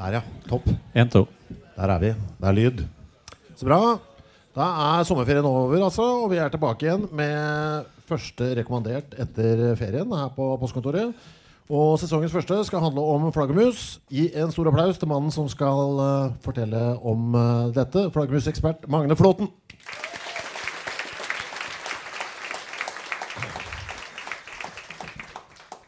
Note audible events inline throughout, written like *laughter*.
Der, ja. Topp. En, to. Der er vi. Det er lyd. Så bra. Da er sommerferien over, altså, og vi er tilbake igjen med første rekommandert etter ferien her på postkontoret. Og sesongens første skal handle om flaggermus. Gi en stor applaus til mannen som skal eh, fortelle om eh, dette. Flaggermusekspert Magne Flåten.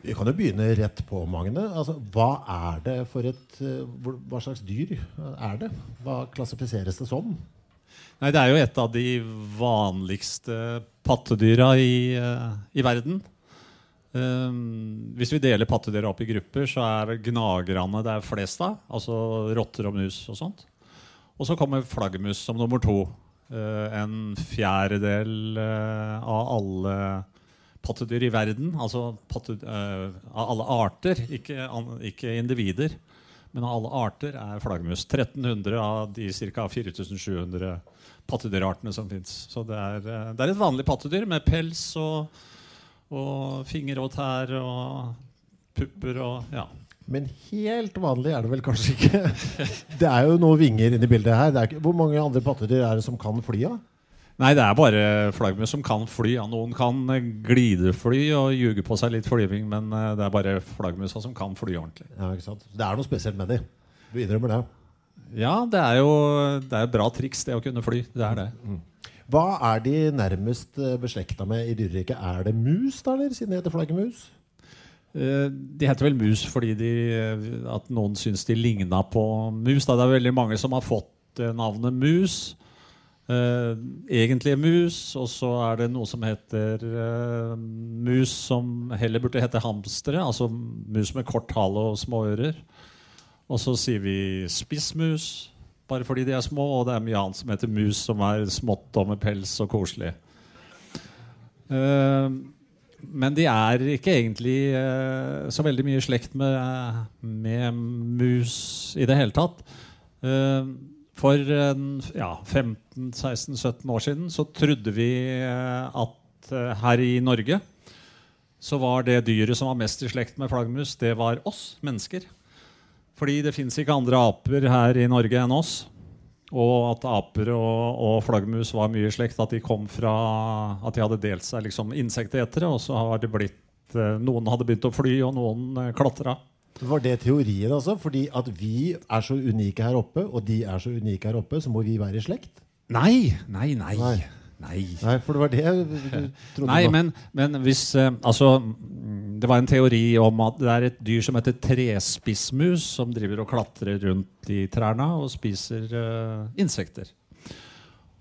Vi kan jo begynne rett på, Magne. Altså, hva er det for et eh, Hva slags dyr er det? Hva klassifiseres det som? Nei, det er jo et av de vanligste pattedyra i, eh, i verden. Um, hvis vi deler pattedyra opp i grupper, så er gnagerne det er flest av. Altså rotter og mus og sånt. Og så kommer flaggermus som nummer to. Uh, en fjerdedel uh, av alle pattedyr i verden, altså pattedyr, eh, av alle arter, ikke, an, ikke individer, men av alle arter, er flaggermus. 1300 av de ca. 4700 pattedyrartene som fins. Så det er, eh, det er et vanlig pattedyr med pels og, og finger og tær og pupper og ja. Men helt vanlig er det vel kanskje ikke? *laughs* Det er jo noen vinger inni bildet her. Er ikke, hvor mange andre pattedyr er det som kan fly? Ja? Nei, det er bare flaggermus som kan fly. Ja, noen kan eh, glidefly og ljuge på seg litt flyving, men eh, det er bare flaggermusa som kan fly ordentlig. Ja, ikke sant? Det er noe spesielt med dem. Du innrømmer det? Ja, det er jo det er bra triks, det å kunne fly. Det er det. Hva er de nærmest eh, beslekta med i dyreriket? Er det mus, da, eller, siden det heter flaggermus? De heter vel mus fordi de, at noen syns de ligna på mus. Da. Det er veldig mange som har fått navnet mus. Eh, egentlige mus, og så er det noe som heter uh, mus som heller burde hete hamstere. Altså mus med kort hale og små ører. Og så sier vi spissmus, bare fordi de er små. Og det er mye annet som heter mus, som er smått og med pels og koselig. Uh, men de er ikke egentlig så veldig mye i slekt med, med mus i det hele tatt. Eh, for ja, 15-16-17 år siden så trodde vi eh, at eh, her i Norge så var det dyret som var mest i slekt med flaggermus, det var oss mennesker. Fordi det fins ikke andre aper her i Norge enn oss. Og at aper og, og flaggermus var mye i slekt. At de kom fra At de hadde delt seg liksom insektetere, og så har det blitt eh, Noen hadde begynt å fly, og noen eh, klatra. Var det teorien, altså? Fordi at vi er så unike her oppe, og de er så unike her oppe, så må vi være i slekt? Nei, nei, nei. Nei. Nei. Nei, for det var det du trodde *laughs* Nei, men, men hvis eh, Altså, det var en teori om at det er et dyr som heter trespissmus, som driver og klatrer rundt i trærne og spiser uh, insekter.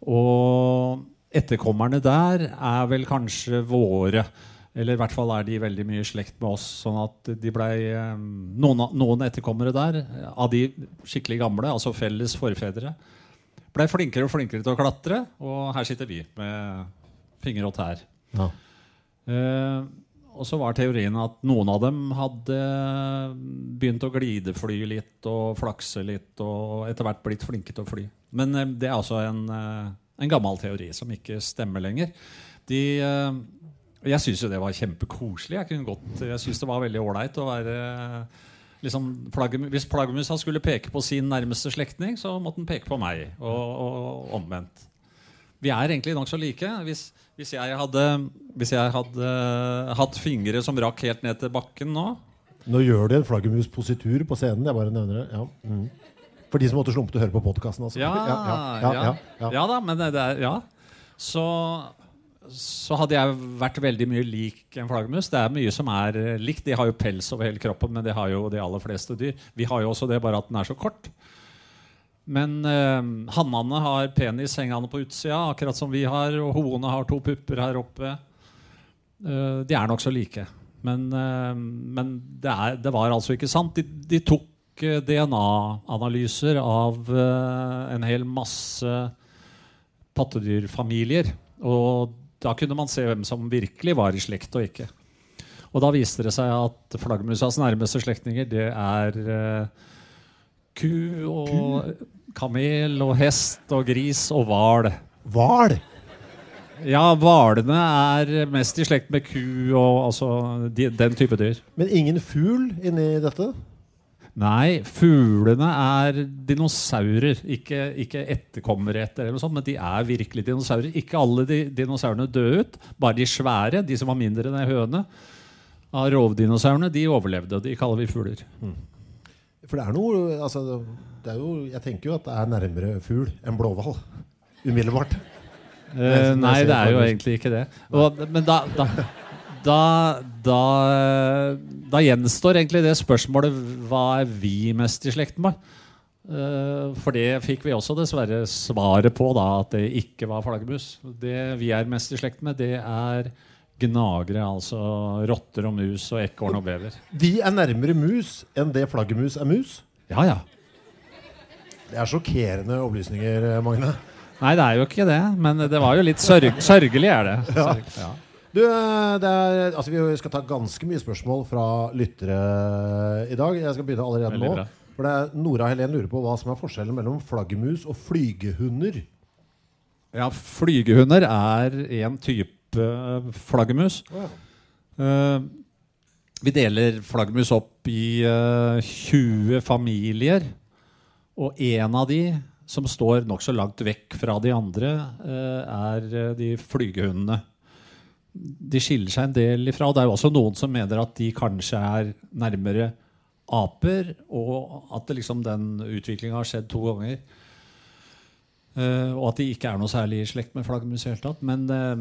Og etterkommerne der er vel kanskje våre. Eller i hvert fall er de veldig mye i slekt med oss. Sånn at de ble, eh, noen, noen etterkommere der, av de skikkelig gamle, altså felles forfedre, blei flinkere og flinkere til å klatre. Og her sitter vi med finger og tær. Ja. Eh, og så var teorien at noen av dem hadde begynt å glidefly litt og flakse litt og etter hvert blitt flinke til å fly. Men eh, det er altså en, eh, en gammel teori som ikke stemmer lenger. De, eh, jeg syns jo det var kjempekoselig. Jeg, kunne godt, jeg synes det var veldig ålreit å være liksom, flaggermu- Hvis flaggermusa skulle peke på sin nærmeste slektning, så måtte den peke på meg. Og, og omvendt. Vi er egentlig nokså like. Hvis, hvis, jeg hadde, hvis jeg hadde hatt fingre som rakk helt ned til bakken nå Nå gjør du en flaggermuspositur på scenen. Jeg bare nevner det. Ja. Mm. For de som måtte slumpe til å høre på podkasten. Altså. *laughs* ja, ja, ja, ja, ja. ja da, men det er Ja. Så, så hadde jeg vært veldig mye lik en flaggermus. Det er mye som er eh, likt. De har jo pels over hele kroppen, men det har jo de aller fleste dyr. Vi har jo også det, bare at den er så kort. Men eh, hannene har penis hengende på utsida, akkurat som vi har. Og hoene har to pupper her oppe. Eh, de er nokså like. Men, eh, men det, er, det, var altså ikke sant. De, de tok eh, DNA-analyser av eh, en hel masse pattedyrfamilier. Og da kunne man se hvem som virkelig var i slekt og ikke. Og da viste det seg at flaggermusas nærmeste slektninger det er uh, ku og kamel og hest og gris og hval. Hval? Ja, hvalene er mest i slekt med ku og altså, de, den type dyr. Men ingen fugl inni dette? Nei, fuglene er dinosaurer. Ikke, ikke etterkommere etter, eller noe sånt, men de er virkelig dinosaurer. Ikke alle de dinosaurene døde ut. Bare de svære, de som var mindre enn ei høne, av rovdinosaurene, de overlevde. og De kaller vi fugler. Mm. For det er noe altså, det er jo, Jeg tenker jo at det er nærmere fugl enn blåhval. Umiddelbart. Eh, nei, det er jo egentlig ikke det. Og, men da, da da, da, da, gjenstår egentlig det spørsmålet hva er vi mest i slekt med? Uh, for det fikk vi også dessverre svaret på, da, at det ikke var flaggermus. Det vi er mest i slekt med, det er gnagere, altså rotter og mus og ekorn og bever. De er nærmere mus enn det flaggermus er mus? Ja, ja. Det er sjokkerende opplysninger, Magne. Nei, det er jo ikke det. Men det var jo litt sørg sørgelig, er det. Sørg, ja. Du, er, altså vi skal ta ganske mye spørsmål fra lyttere i dag. Jeg skal begynne allerede nå. For det er Nora Helen lurer på hva som er forskjellen mellom flaggermus og flygehunder. Ja, flygehunder er en type flaggermus. Oh, ja. uh, vi deler flaggermus opp i uh, 20 familier. Og en av de som står nokså langt vekk fra de andre, uh, er de flygehundene de skiller seg en del ifra. Og det er jo også noen som mener at de kanskje er nærmere aper, og at liksom den utviklinga har skjedd to ganger. Uh, og at de ikke er noe særlig i slekt med flaggermus i hele tatt. Men uh,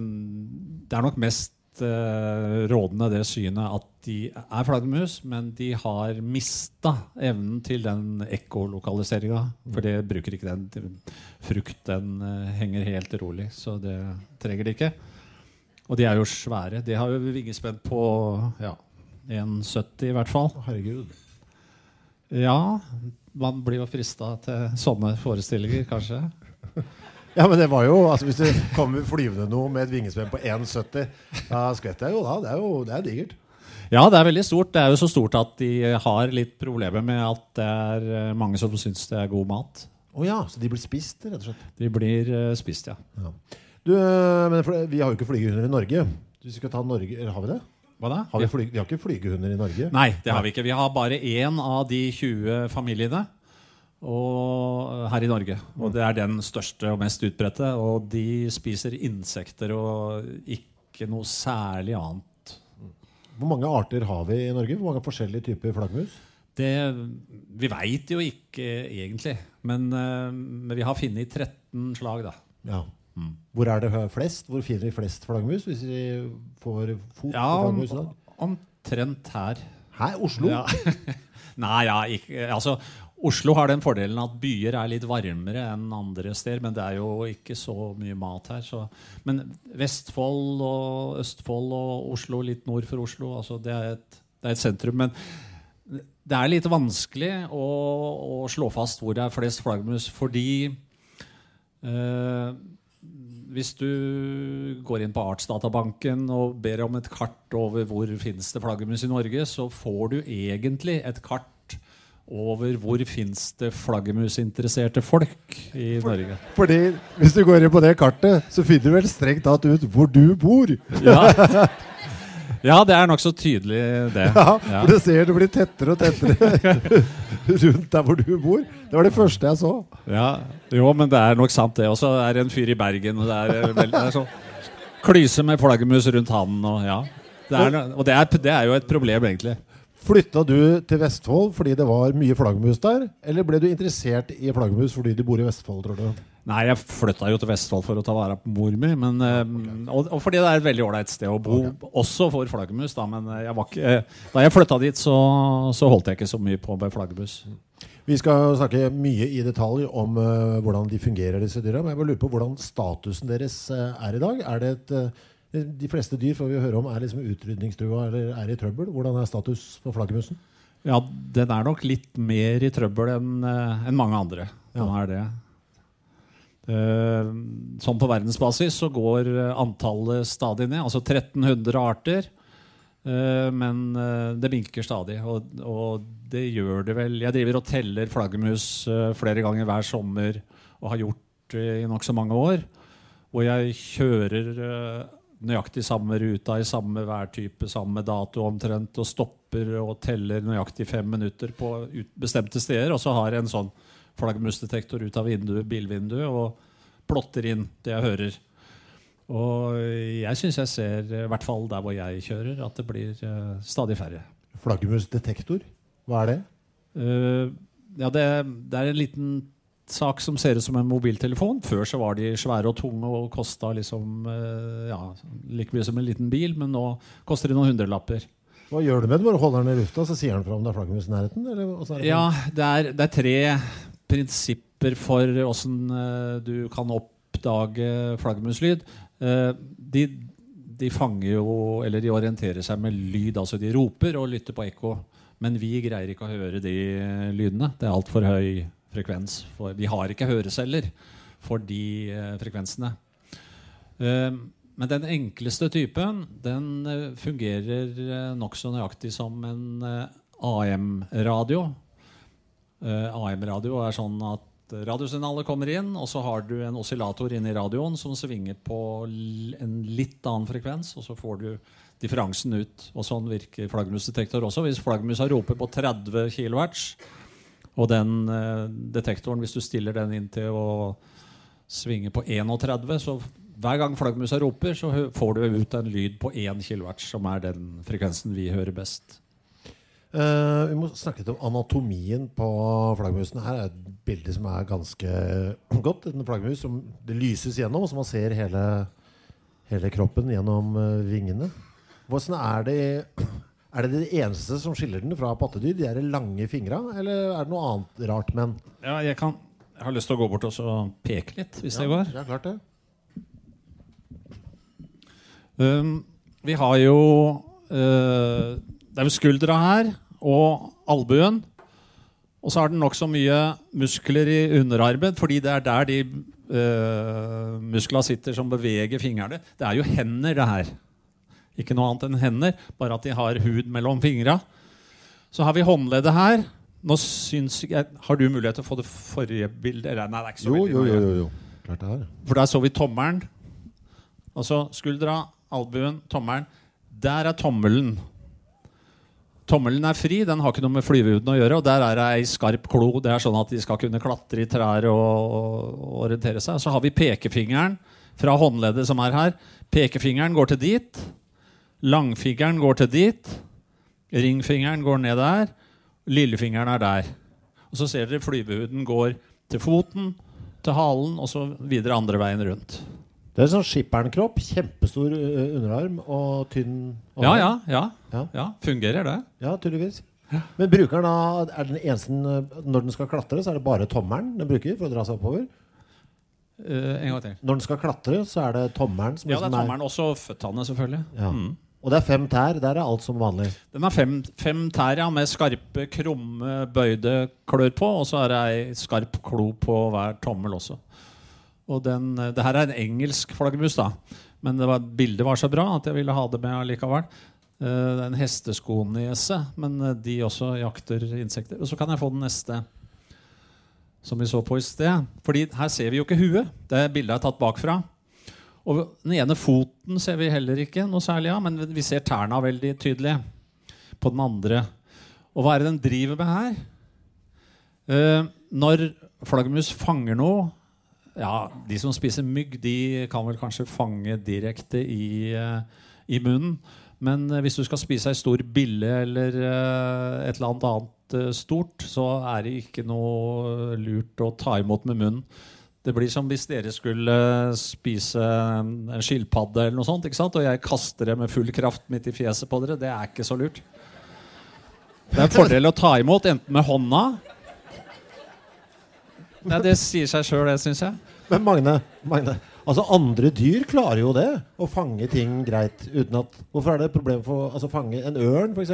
det er nok mest uh, rådende det synet at de er flaggermus, men de har mista evnen til den ekkolokaliseringa. For det bruker ikke den. Frukt den henger helt rolig, så det trenger de ikke. Og de er jo svære. De har jo vingespenn på ja, 1,70 i hvert fall. Herregud. Ja, man blir jo frista til sånne forestillinger, kanskje. *laughs* Ja, men det var jo altså Hvis det kommer flyvende noe med et vingespenn på 1,70, da skvetter jeg jo da. Det er jo det er digert. Ja, det er veldig stort. Det er jo så stort at de har litt problemer med at det er eh, mange som syns det er god mat. Å oh ja, så de blir spist, rett og slett? De blir uh, spist, ja. ja. Du, eh, men for, vi har jo ikke flygehunder i Norge. Hvis vi skal ta Norge, eller Har vi det? Hva da? Har vi, fly, vi, har ikke flygehunder i Norge. Nei, det har vi ikke. Vi har bare én av de 20 familiene og, her i Norge. Og det er den største og mest utbredte. Og de spiser insekter og ikke noe særlig annet. Hvor mange arter har vi i Norge? Hvor mange forskjellige typer flaggermus? Det, vi veit jo ikke egentlig. Men, uh, men vi har funnet 13 slag, da. Ja. Mm. Hvor er det flest? Hvor finner vi flest flaggermus? Hvis vi får fot ja, på flaggermus i dag? Omtrent her. Her? Oslo? Ja. *laughs* Nei, ja, ikke, altså Oslo har den fordelen at byer er litt varmere enn andre steder. Men det er jo ikke så mye mat her. Så. Men Vestfold og Østfold og Oslo litt nord for Oslo, altså det, er et, det er et sentrum. Men det er litt vanskelig å, å slå fast hvor det er flest flaggermus, fordi eh, hvis du går inn på Artsdatabanken og ber om et kart over hvor finnes det flaggermus i Norge, så får du egentlig et kart over hvor finnes det flaggermusinteresserte folk i For, Norge. Fordi hvis du går inn på det kartet, så finner du vel strengt tatt ut hvor du bor. Ja. *laughs* Ja, det er nokså tydelig, det. Ja, for du ser det blir tettere og tettere *laughs* rundt der hvor du bor. Det var det første jeg så. Ja, Jo, men det er nok sant, det. Og så er det en fyr i Bergen, og det er, eh, veldig, det er sånn klyse med flaggermus rundt handen. Og, ja. det er, og det er, det er jo et problem, egentlig. Flytta du til Vestfold fordi det var mye flaggermus der, eller ble du interessert i flaggermus fordi du bor i Vestfold? tror du? Nei, jeg flytta jo til Vestfold for å ta vare på mor mi. Men, okay. og, og fordi det er et veldig ålreit sted å bo, også for flaggermus. Da, men jeg var ikke, eh, da jeg flytta dit, så, så, holdt jeg ikke så mye på med flaggermus. Vi skal snakke mye i detalj om uh, hvordan de fungerer, disse dyra. Men jeg bare lurer på hvordan statusen deres uh, er i dag. Er det et, uh, de fleste dyr får vi høre om er liksom utrydningstrua eller er i trøbbel. Hvordan er status for flaggermusen? Ja, den er nok litt mer i trøbbel enn en mange andre. Den ja. er det. Sånn på verdensbasis så går antallet stadig ned. Altså 1300 arter. Uh, men det minker stadig. Og, og, det gjør det vel Jeg driver og teller flaggermus flere ganger hver sommer og har gjort det i nokså mange år. Og jeg kjører nøyaktig samme ruta i samme værtype, samme dato omtrent, og stopper og teller nøyaktig fem minutter på bestemte steder. Og så har jeg en sånn flaggermusdetektor ut av vinduet, bilvinduet og plotter inn det jeg hører. Og jeg syns jeg ser, i hvert fall der hvor jeg kjører, at det blir uh, stadig færre. Flaggermusdetektor? Hva er det? Uh, ja, det, det, er en liten sak som ser ut som en mobiltelefon. Før så var de svære og tunge og kosta liksom, uh, ja, like mye som en liten bil, men nå koster de noen hundrelapper. Hva gjør du med den? Bare holder den i lufta, så sier den fra om det er flaggermus i nærheten? Det ja, det er, det er tre prinsipper for åssen uh, du kan oppdage flaggermuslyd. Uh, de, de, fanger jo, eller de orienterer seg med lyd. Altså de roper og lytter på ekko. Men vi greier ikke å høre de lydene. Det er altfor høy frekvens. For vi har ikke høreceller for de frekvensene. men den enkleste typen den fungerer nokså nøyaktig som en AM-radio. Uh, AM-radio er sånn at radiosignalet kommer inn, og så har du en oscillator inni radioen som svinger på en litt annen frekvens, og så får du differansen ut. Og sånn virker flaggermusdetektor også. Hvis flaggermusa roper på 30 kHz, og den uh, detektoren, hvis du stiller den inn til å svinge på 31, så hver gang flaggermusa roper, så får du ut en lyd på 1 kHz, som er den frekvensen vi hører best. Uh, vi må snakke litt om anatomien på flaggermusene. Her er et bilde som er ganske godt. En flaggermus som det lyses gjennom, så man ser hele, hele kroppen gjennom uh, vingene. Hvordan er det Er det det eneste som skiller den fra pattedyr? De er lange fingra, eller er det noe annet rart med den? Ja, jeg, kan, jeg har lyst til å gå bort og peke litt, hvis ja, det går. Ja, klart det. Um, vi har jo uh, det er jo skuldra her og albuen. Og så har den nokså mye muskler i underarmen, fordi det er der de uh, musklene sitter som beveger fingrene. Det er jo hender, det her. Ikke noe annet enn hender, bare at de har hud mellom fingra. Så har vi håndleddet her. Nå syns jeg, Har du mulighet til å få det forrige bildet? Nei, det jo, jo, jo, jo, Klart det er. For der så vi tommelen. Altså skuldra, albuen, tommelen. Der er tommelen. Tommelen er fri, den har ikke noe med flyvehuden å gjøre. Og der er det ei skarp klo. Det er sånn at de skal kunne klatre i trær og, og orientere seg. Så har vi pekefingeren fra håndleddet som er her. Pekefingeren går til dit. Langfingeren går til dit. Ringfingeren går ned der. Lillefingeren er der. Og så ser dere flyvehuden går til foten, til halen og så videre andre veien rundt. Det er sånn skippernkropp. Kjempestor underarm og tynn ja, ja, ja, ja, ja. Fungerer det? Ja, tydeligvis. Men bruker den da, er den eneste Når den skal klatre, så er det bare tommelen den bruker for å dra seg oppover? Uh, en gang til. Når den skal klatre, så er det tommelen som Ja, det er liksom tommelen. Også føttene, selvfølgelig. Ja. Mm. Og det er fem tær. Der er alt som vanlig. Den er fem, fem tær ja, med skarpe, krumme, bøyde klør på. Og så er det ei skarp klo på hver tommel også. Og den, eh, det her er en engelsk flaggermus, da. Men var, bildet var så bra at jeg ville ha det med allikevel. Uh, det er en hesteskonese, men eh, de også jakter insekter. Og så kan jeg få den neste, som vi så på i sted. Fordi her ser vi jo ikke huet. Det bildet er tatt bakfra. Og den ene foten ser vi heller ikke noe særlig av, men vi ser tærne veldig tydelig på den andre. Og hva er det den driver med her? Når flaggermus fanger noe, ja, De som spiser mygg, de kan vel kanskje fange direkte i, uh, i munnen. Men uh, hvis du skal spise ei stor bille eller uh, et eller annet annet stort, så er det ikke noe lurt å ta imot med munnen. Det blir som hvis dere skulle spise en skilpadde eller noe sånt, og jeg kaster det med full kraft midt i fjeset på dere. Det er ikke så lurt. Det er en fordel å ta imot, enten med hånda Nei, Det sier seg sjøl, det, syns jeg. Men Magne, Magne, altså andre dyr klarer jo det. Å fange ting greit uten at Hvorfor er det et problem for altså fange en ørn, f.eks.?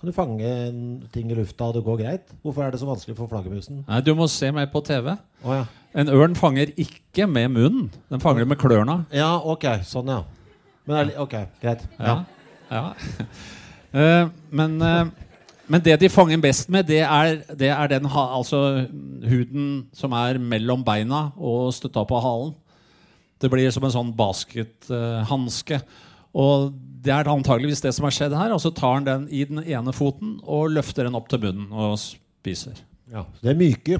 Kan du fange en ting i lufta, og det går greit? Hvorfor er det så vanskelig for flaggermusen? Nei, Du må se meg på TV. Oh, ja. En ørn fanger ikke med munnen. Den fanger med klørne. ja, ok. Sånn, ja. Men ok, greit. Ja. Ja. *laughs* Eh, men, eh, men det de fanger best med, det er, det er den altså, huden som er mellom beina og støtta på halen. Det blir som en sånn baskethanske. og det er antageligvis det som har skjedd her. Og så tar han den i den ene foten og løfter den opp til munnen og spiser. ja. De er myke.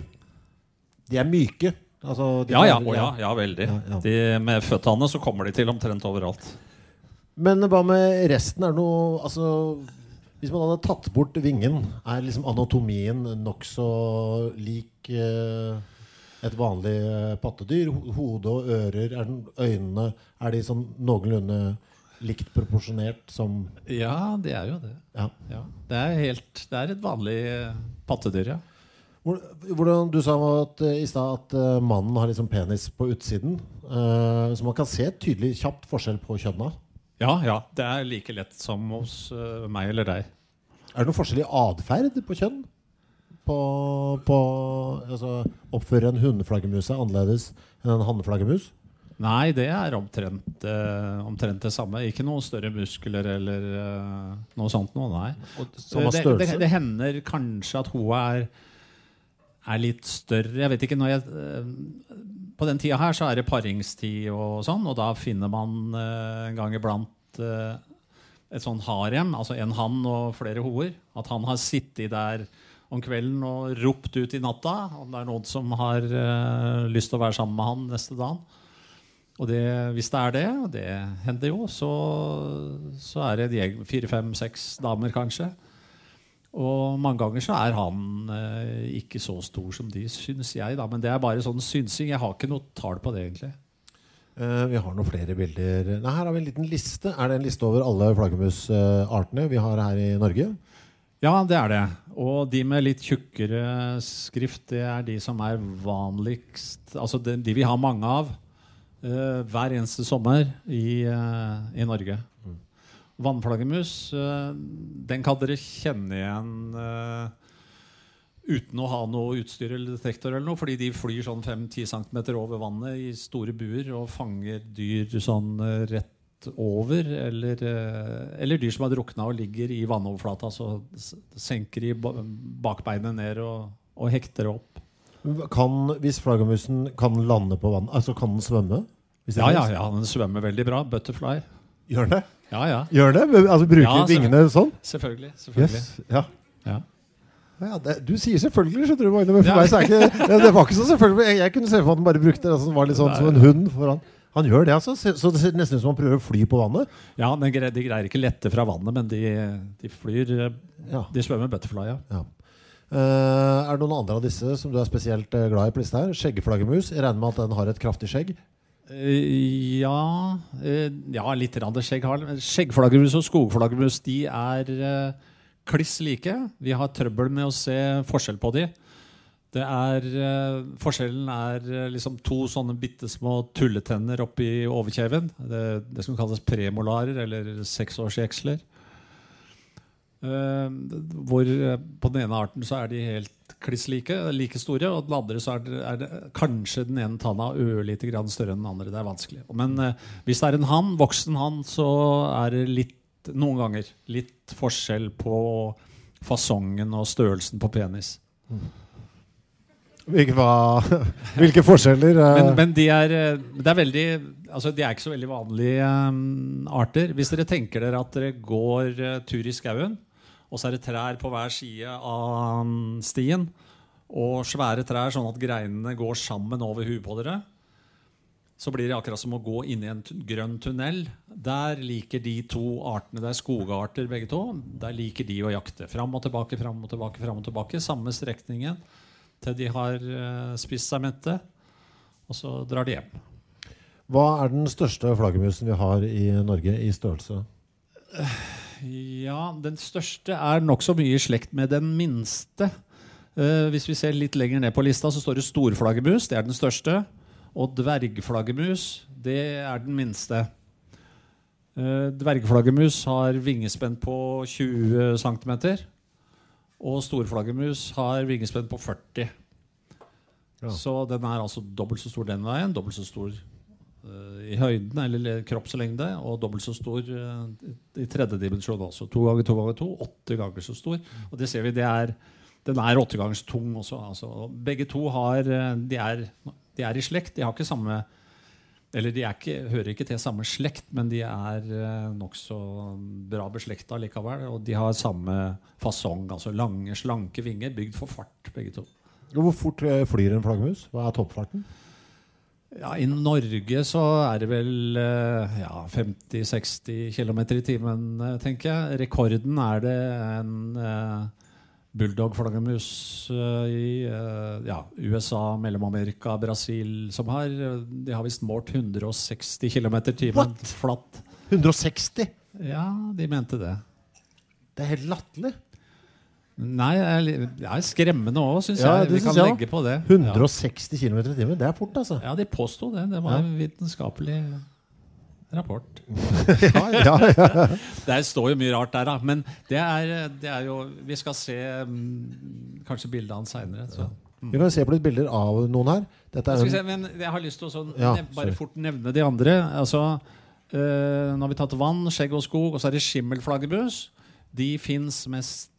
De er myke. Altså, de Ja, ja, er, ja, ja veldig. De, med føttene så kommer de til omtrent overalt. Men hva med resten? Er det noe Altså Hvis man hadde tatt bort vingen, er liksom anatomien nokså lik eh, et vanlig eh, pattedyr? Hode og ører, er den, øynene Er de sånn noenlunde likt proporsjonert som Ja, det er jo det. Ja. Ja. Det, er helt, det er et vanlig eh, pattedyr, ja. Hvordan Du sa at, i stad at mannen har liksom penis på utsiden. så man kan se tydelig kjapt forskjell på kjønna. Ja, ja. Det er like lett som hos uh, meg eller deg. Er det noe forskjell i atferd på kjønn? På, på altså, Oppfører en hundeflaggermus seg annerledes enn en hanneflaggermus? Nei, det er omtrent, eh, omtrent det samme. Ikke noe større muskler eller eh, noe sånt noe, nei. Det, det, det hender kanskje at hun er, er litt større. Jeg vet ikke jeg eh, På den tida her så er det paringstid og sånn, og da finner man eh, en gang iblant eh, et sånn harem, altså en hann og flere hoer. At han har sittet der om kvelden og ropt ut i natta om det er noen som har lyst til å være sammen med han neste dagen. Og det, hvis det er det, og det hender jo, så, så er det fire, fem, seks damer kanskje. Og mange ganger så er han eh, ikke så stor som de, syns jeg. da, Men det er bare sånn synsing. Jeg har ikke noe tall på det, egentlig. Eh, vi har noen flere bilder. Nei, her har vi en liten liste. Er det en liste over alle flaggermusartene vi har her i Norge? Ja, det er det. Og de med litt tjukkere skrift, det er de som er vanligst Altså de, de vi har mange av eh, hver eneste sommer i, eh, i Norge. Vannflaggermus, eh, den kan dere kjenne igjen eh, uten å ha noe utstyr eller detektor, eller noe, fordi de flyr sånn 5-10 cm over vannet i store buer og fanger dyr sånn eh, rett over, eller, eller dyr som har drukna og ligger i vannoverflata, så senker de bakbeinet ned og, og hekter det opp. Kan, hvis flaggermusen kan lande på vann, altså kan den svømme? Ja, ja, ja, den svømmer veldig bra. Butterfly. Gjør den det? Ja, ja. Gjør den det? Altså Bruker Ja, vingene sånn? Selvfølgelig. selvfølgelig. Yes. Ja. Ja. Ja, det, du sier selvfølgelig, skjønner du, Magne, men for Ja. meg så er ikke *laughs* det, det var ikke så selvfølgelig. Jeg, jeg kunne se for meg at han bare brukte det altså, den var litt sånn som en hund foran. Han gjør det, altså. Så så det ser nesten ut som han prøver å fly på vannet. Ja, men De greier ikke lette fra vannet, men de, de flyr eh, Ja. De svømmer butterfly, ja. Ja. Uh, er det noen andre av disse som du er spesielt eh, glad i på lista her? Skjeggflaggermus. Regner med at den har et kraftig skjegg. Eh, ja, eh, ja litt rande skjegg har. Skjeggflaggermus og skogflaggermus de er eh, kliss like. Vi har trøbbel med å se forskjell på de. Det er, forskjellen er liksom to sånne bitte små tulletenner oppi overkjeven. Det, det som kalles premolarer, eller seksårsjeksler. Eh, hvor eh, på den ene arten så er de helt kliss like, like store, og den andre så er det, er det kanskje den ene tanna ørlite grann større enn den andre. Det er vanskelig. Men eh, hvis det er en hann, voksen hann, så er det litt, noen ganger litt forskjell på fasongen og størrelsen på penis. Hvilke, hva, *laughs* hvilke forskjeller? eh? Men, men de, er, de, er veldig, altså de er ikke så veldig vanlige um, arter. Hvis dere tenker dere at dere går uh, tur i skauen, og så er det trær på hver side av stien, og svære trær sånn at greinene går sammen over huet på dere, så blir det akkurat som å gå inn i en grønn tunnel. Der liker de to artene, det er skogarter begge to, der liker de å jakte. Fram og tilbake, fram og tilbake, fram og tilbake. Samme strekningen til de har eh, spist seg mette. og så drar de hjem. Hva er den største flaggermusen vi har i Norge i størrelse? Ja, den største er nokså mye i slekt med den minste. Eh, hvis vi ser litt lenger ned på lista, så står det storflaggermus. Det er den største. Og dvergflaggermus, det er den minste. Eh, dvergflaggermus har vingespenn på 20 cm. Og storflaggermus har vingespenn på 40 Ja. Så den er altså dobbelt så stor den veien, dobbelt så stor i høyden eller kroppslengde, og dobbelt så stor eh, i tredje dimensjon også. To ganger to ganger to, åtte ganger så stor. Og det ser vi, det er, den er åtte ganger så tung også. Altså. Begge to har, eh, de er, de er i slekt. De har ikke samme eller de ikke, hører ikke til samme slekt, men de er eh, nokså bra beslekta likevel. Og de har samme fasong, altså lange, slanke vinger, bygd for fart, begge to. Hvor fort eh, flyr en flaggermus? Hva er toppfarten? Ja, I Norge så er det vel eh, ja, 50-60 km i timen, eh, tenker jeg. Rekorden er det en eh, bulldog-flaggermus eh, i eh, ja, USA, Mellom-Amerika, Brasil som har. De har visst målt 160 km i timen flatt. 160! Ja, de mente det. Det er helt latterlig. Nei, det er, skremmende òg, syns Ja, jeg. Vi kan jeg legge på det. 160 km i timen. Det er fort, altså. Ja, ja de påsto det. Det var Ja. en vitenskapelig rapport. *laughs* Ja, ja, ja. *laughs* Det står jo mye rart der, da. Men det er, det er jo Vi skal se mm, kanskje bildet hans seinere. Vi kan se på litt bilder av noen her. Dette er Skal se, men jeg har lyst til å sånn, Ja, bare fort nevne de andre. Altså, øh, nå har vi tatt vann, skjegg og skog, og så er det skimmelflaggermus. De fins mest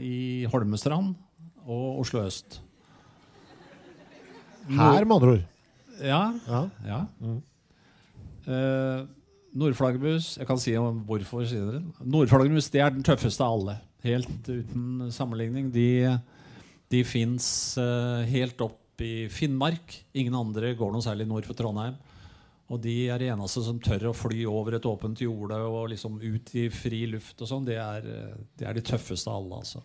i Holmestrand og Oslo øst. her, med andre ord. Ja, Ja. Ja. Eh, Nordflaggermus Jeg kan si hvorfor senere. Nordflaggermus det er den tøffeste av alle. Helt uten sammenligning. De, de fins helt opp i Finnmark. Ingen andre går noe særlig nord for Trondheim. Og de er de eneste som tør å fly over et åpent jorde og liksom ut i fri luft. og sånn. Det, eh, det er de tøffeste av alle. altså.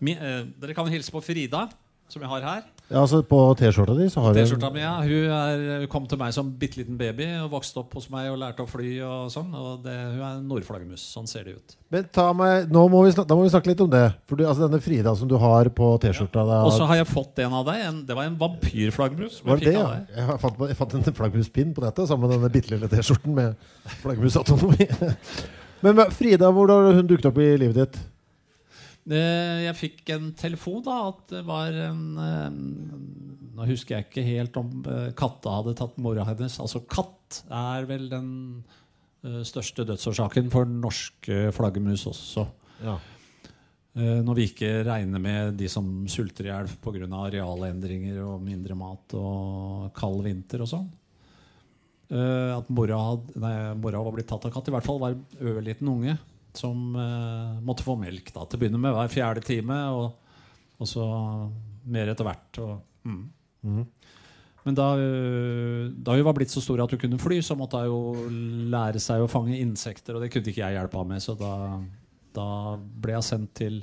Min, eh, dere kan hilse på Frida, som jeg har her. Ja, altså På T-skjorta di så har du T-skjorta mi, ja. Hun, er, hun kom til meg som bitte liten baby og vokste opp hos meg og lærte å fly. og sånn, og det, Hun er en nordflaggermus. Sånn ser det ut. Men ta meg, nå må vi snakke, Da må vi snakke litt om det. For du, altså Denne Frida som du har på T-skjorta ja. Og så har jeg fått en av deg. En, det var en vampyrflaggermus. Var det ja? Jeg fant, jeg fant en flaggermuspinn på dette sammen med denne bitte lille T-skjorten med flaggermusautonomi. *laughs* Men Frida, hvordan har hun dukket opp i livet ditt? Eh, Jeg fikk en telefon da at det var en eh, Nå husker jeg ikke helt om eh, katta hadde tatt mora hennes. Altså katt er vel den største dødsårsaken for norske flaggermus også. Ja. Når vi ikke regner med de som sulter i hjel pga. arealendringer og mindre mat og kald vinter og sånn. At mora, had, nei, mora var blitt tatt av katt. I hvert fall var en ørliten unge som eh, måtte få melk da, til å begynne med hver fjerde time. Og, og så mer etter hvert. Og, mm. Mm. Men da, øh, da hun var blitt så stor at hun kunne fly, så måtte hun jo lære seg å fange insekter, og det kunne ikke jeg hjelpe henne med. Så da, da ble jeg sendt til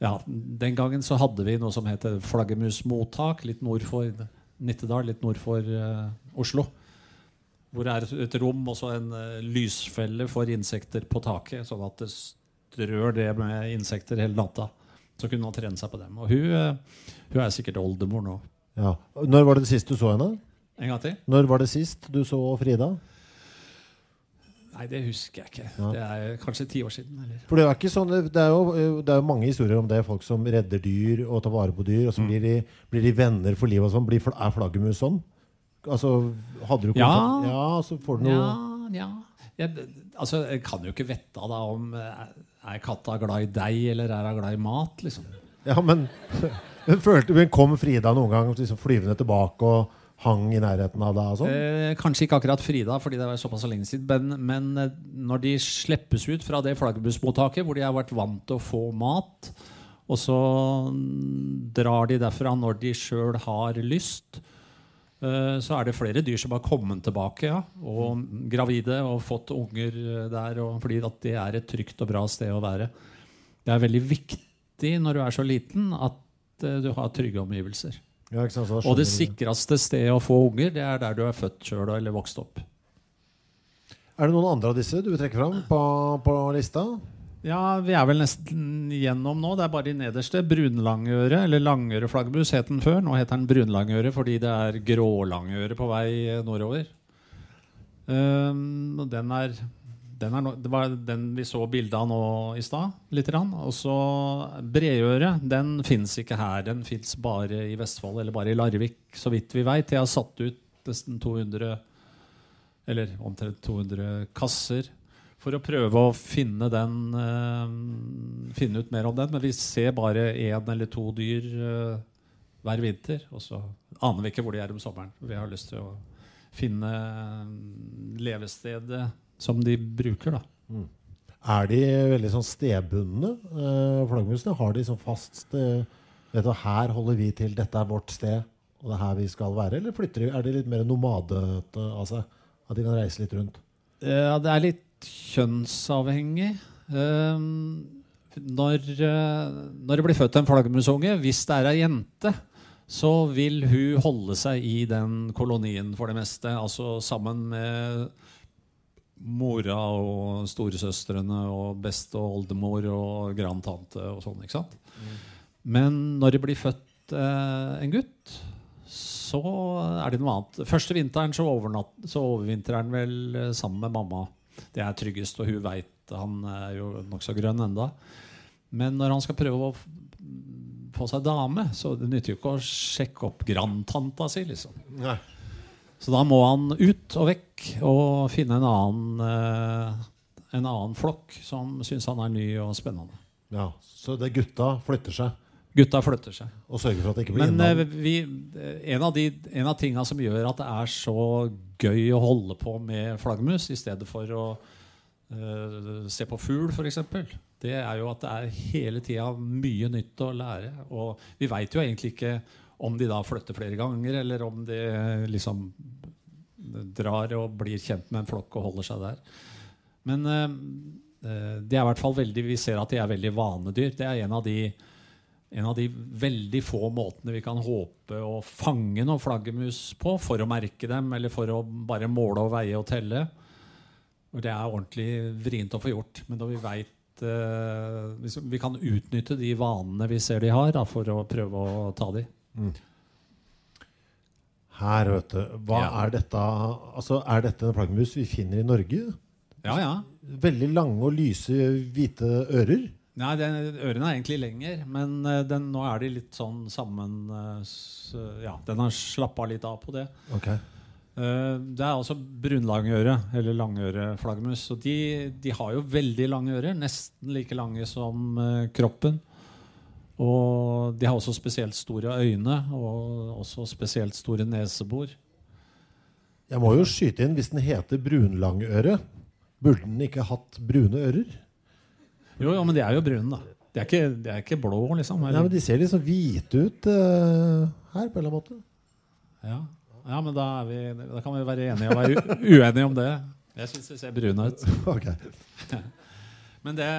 ja, Den gangen så hadde vi noe som heter flaggermusmottak, litt nord for Nittedal, litt nord for øh, Oslo. Hvor det er et, rom og så en øh, lysfelle for insekter på taket, sånn at det strør det med insekter hele natta. Så kunne man trene seg på dem. Og hun, øh, hun er sikkert oldemor nå. ja. Når var det sist du så henne? En gang til? Når var det sist du så Frida? Nei, det husker jeg ikke. Ja. Det er kanskje ti år siden. Eller? For Det er, ikke sånn, det, er jo, det er jo mange historier om det. Folk som redder dyr og tar vare på dyr. Og så blir, de, blir de venner for livet og sånn. Er flaggermus sånn? Altså, hadde du kontakt? Ja, så får du noe Ja, ja. Jeg, altså, jeg kan jo ikke vite da om eh, Er katta glad i deg, eller er hun glad i mat? liksom? Ja, men, *laughs* men, følte, men Kom Frida noen gang liksom flyvende tilbake og hang i nærheten av deg? sånn? Eh, kanskje ikke akkurat Frida, fordi det var såpass lenge siden. Men, men eh, når de slippes ut fra det flaggermusmottaket, hvor de har vært vant til å få mat, og så drar de derfra når de sjøl har lyst, så er det flere dyr som har kommet tilbake, ja, og gravide og fått unger eh, der, og, fordi at det er et trygt og bra sted å være. Det er veldig viktig når du er så liten, at eh, du har trygge omgivelser. Ja, sant, Og det sikreste stedet å få unger, det er der du er født sjøl eller vokst opp. Er det noen andre av disse du vil trekke fram på, på lista? Ja, vi er vel nesten gjennom nå. Det er bare de nederste. Brunlangøre, eller langøreflaggermus het den før. Nå heter den brunlangøre fordi det er grålangøre på vei eh, nordover. Um, den er, den er no, Det var den vi så bilde av nå i stad. litt grann. Og så bredøre. Den fins ikke her. Den fins bare i Vestfold eller bare i Larvik, så vidt vi veit. Jeg har satt ut nesten 200 eller omtrent 200 kasser for å prøve å finne, den, uh, finne ut mer om den. Men vi ser bare én eller to dyr uh, hver vinter. Og så aner vi ikke hvor de er om sommeren. Vi har lyst til å finne eh, levestedet som de bruker. da. Er de veldig sånn stedbundne, eh, flaggermusene? Har de sånn fast sted Vet du, Her holder vi til, dette er vårt sted, og det er her vi skal være? Eller flytter de, er de litt mer nomadete av seg? At de kan reise litt rundt? Ja, det er litt kjønnsavhengig. Ehm, når, eh, når det blir født en flaggermusunge, hvis det er ei jente, så vil hun holde seg i den kolonien for det meste. Altså sammen med mora og storesøstrene og beste- og oldemor og grandtante og sånn. ikke sant? Men når det blir født eh, en gutt, så er det noe annet. Første vinteren så, så overvintrer han vel eh, sammen med mamma. Det er tryggest, og hun veit han er jo nokså grønn enda. Men når han skal prøve å få seg dame, så det nytter jo ikke å sjekke opp grandtanta si. liksom. Nei. Så da må han ut og vekk og finne en annen, eh, en annen flokk som syns han er ny og spennende. Ja, Så det gutta flytter seg Gutta flytter seg. og sørger for at det ikke blir Men eh, vi, en av de en av tinga som gjør at det er så gøy å holde på med flaggermus i stedet for å uh, se på fugl, f.eks., det er jo at det er hele tida mye nytt å lære. Og vi veit jo egentlig ikke om de da flytter flere ganger, eller om de liksom drar og blir kjent med en flokk og holder seg der. Men uh, de er i hvert fall veldig, vi ser at de er veldig vanedyr. Det er en av de en av de veldig få måtene vi kan håpe å fange noen flaggermus på for å merke dem, eller for å bare måle og veie og telle. Og det er ordentlig vrient å få gjort. Men når vi veit eh, Vi kan utnytte de vanene vi ser de har, da, for å prøve å ta de. Her, vet du. Hva Ja. er dette? Altså, Er dette en flaggermus vi finner i Norge? Ja, ja. Veldig lange og lyse hvite ører. Nei, den, Ørene er egentlig lenger, men eh, den, nå er de litt sånn sammen eh, Ja, den har slappa litt av på det. Ok. Eh, Det er altså brunlangøre, eller langøreflaggermus. Og de, de har jo veldig lange ører, nesten like lange som eh, kroppen. Og de har også spesielt store øyne, og også spesielt store nesebor. Jeg må jo skyte inn, hvis den heter brunlangøre, burde den ikke hatt brune ører? Jo, jo, men de er jo brune, da. De er ikke, de er ikke blå, liksom. Nei, men De ser sånn hvite ut uh, her, på en eller annen måte. Ja. ja, men da, vi, da kan vi være enige og være uenige om det. Jeg syns de ser brune ut. *laughs* Ok. Men det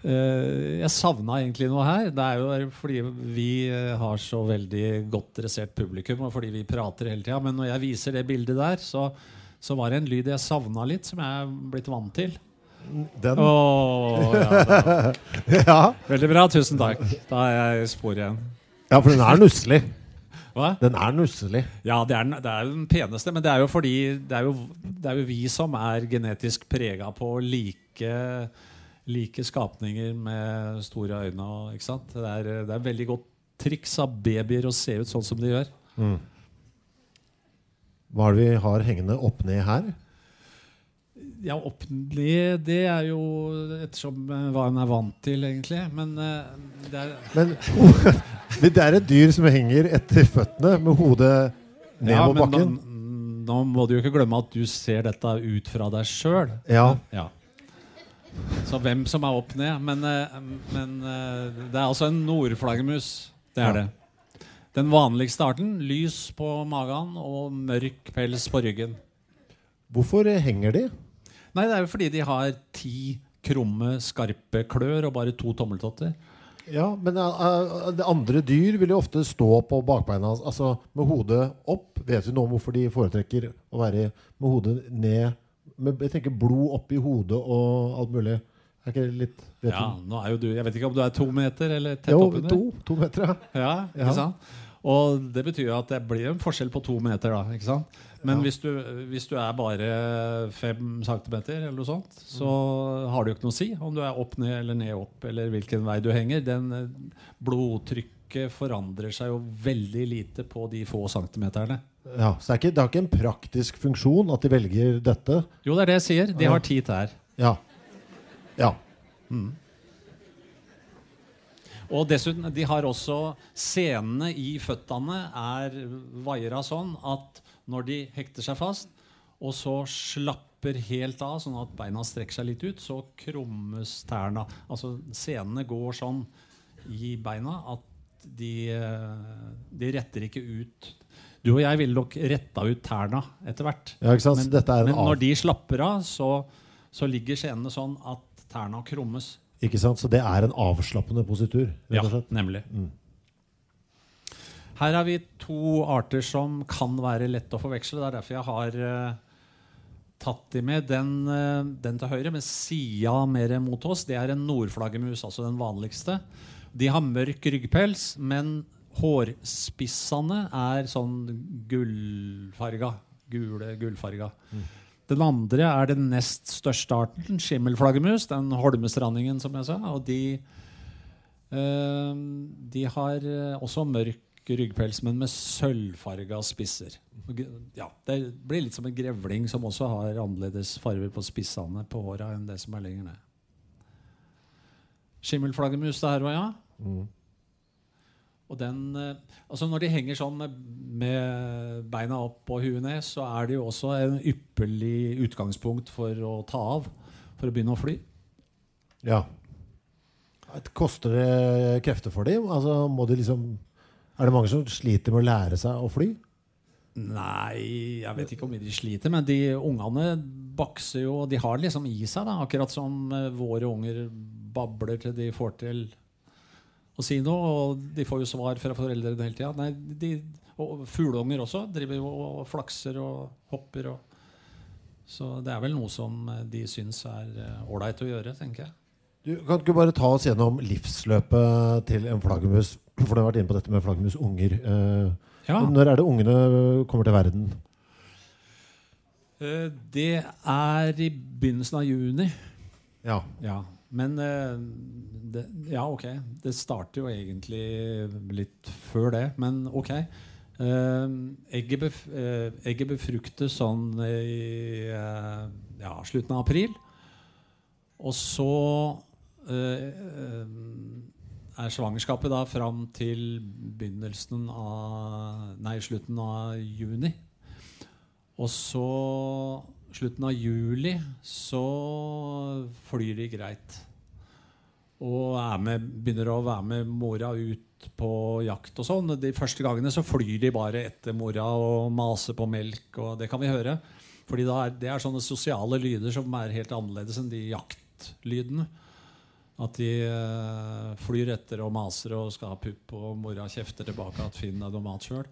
Uh, Jeg savna egentlig noe her. Det er jo fordi vi eh, har så veldig godt dressert publikum, og fordi vi prater hele tida. Men når jeg viser det bildet der, så, så var det en lyd jeg savna litt, som jeg er blitt vant til. Den Oh, ja. *laughs* Ja. Veldig bra. Tusen takk. Da er jeg i spor igjen. ja, for den er nusselig. Hva? Den er nusselig. Ja, det er, den, det er den peneste, men det er jo fordi det er jo, det er jo vi som er genetisk prega på like, like skapninger med store øyne. Ikke sant? Det er, det er veldig godt triks av babyer å se ut sånn som de gjør. Hva er det vi har hengende opp ned her? Ja, offentlig, det er jo ettersom eh, hva en er vant til, egentlig. Men eh, det er Men *laughs* det er et dyr som henger etter føttene med hodet ned ja, men bakken. Nå, nå må du jo ikke glemme at du ser dette ut fra deg sjøl. Ja. Ja. Så hvem som er opp ned. Men, eh, men det er altså en nordflaggermus. Det er Ja. det. Den vanligste arten. Lys på magen og mørk pels på ryggen. Hvorfor henger de? Nei, det er jo fordi de har ti krumme, skarpe klør og bare to tommeltotter. Ja, men uh, det andre dyr vil jo ofte stå på bakbeina, altså med hodet opp. Vet vi noe om hvorfor de foretrekker å være med hodet ned? Med, jeg tenker blod oppi hodet og alt mulig. Er ikke det litt Ja, nå er jo du Jeg vet ikke om du er to meter eller tett Jo, oppunder? to, to meter, ja. Ja, Ja. ikke sant? Og det betyr jo at det blir en forskjell på to meter, da. ikke sant? Men Ja. hvis, du, hvis du er bare fem centimeter, eller noe sånt, så har det jo ikke noe å si om du er opp ned eller ned opp, eller hvilken vei du henger. Den eh, blodtrykket forandrer seg jo veldig lite på de få centimeterne. ja. Så det, er ikke, det har ikke en praktisk funksjon at de velger dette. Jo, det er det jeg sier. De har ti tær. Ja. ja. Og dessuten, de har også Senene i føttene er vaiera sånn at når de hekter seg fast, og så slapper helt av, sånn at beina strekker seg litt ut, så krummes tærne. Altså senene går sånn i beina at de, eh, de retter ikke ut Du og jeg ville nok retta ut tærne etter hvert. Ja, men av- når de slapper av, så, så ligger senene sånn at tærne krummes. Ikke sant? Så det er en avslappende positur, Ja, nemlig. slett. Her har vi to arter som kan være lett å forveksle. Det er derfor jeg har uh, tatt de med. Den, uh, den til høyre, med sida mer mot oss, det er en nordflaggermus, altså den vanligste. De har mørk ryggpels, men hårspissene er sånn gullfarga. Gule, gullfarga. Den andre er den nest største arten, skimmelflaggermus. Den holmestrandingen, som jeg sa. Og de, uh, de har også mørk ryggpels, men med sølvfarga spisser. Ja, det blir litt som en grevling, som også har annerledes farger på spissene på håra enn det som er lenger ned. Skimmelflaggermus det her òg, ja. Og den, eh, altså Når de henger sånn med, beina opp og huet ned, så er det jo også en ypperlig utgangspunkt for å ta av. For å begynne å fly. Ja. Koster det krefter for dem? Altså, må de liksom, er det mange som sliter med å lære seg å fly? Nei, jeg vet ikke mye de sliter, men de ungene bakser jo De har det liksom i seg, da, akkurat som eh, våre unger babler til de får til å si noe. Og de får jo svar fra foreldrene hele tida. Nei, de, og fugleunger også driver jo og flakser og hopper. Og, så det er vel noe som eh, de syns er ålreit å gjøre, tenker jeg. Du kan ikke bare ta oss gjennom livsløpet til en flaggermus? For du har vært inne på dette med flaggermusunger. unger. Ja. Når er det ungene kommer til verden? Eh, Det er i begynnelsen av juni. Ja. Ja, men eh, det, Ja, ok. Det starter jo egentlig litt før det, men ok. Eh, egget, bef, eh, egget befruktes sånn i eh, ja, slutten av april. Og så eh, eh, er svangerskapet da fram til begynnelsen av Nei, slutten av juni. Og så slutten av juli så flyr de greit. Og med, begynner å være med mora ut på jakt og sånn. De første gangene så flyr de bare etter mora og maser på melk, og det kan vi høre. Fordi er, det er sånne sosiale lyder som er helt annerledes enn de jaktlydene. At de eh, flyr etter og maser og skal ha pupp, og mora kjefter tilbake at Finn er noe mat sjøl.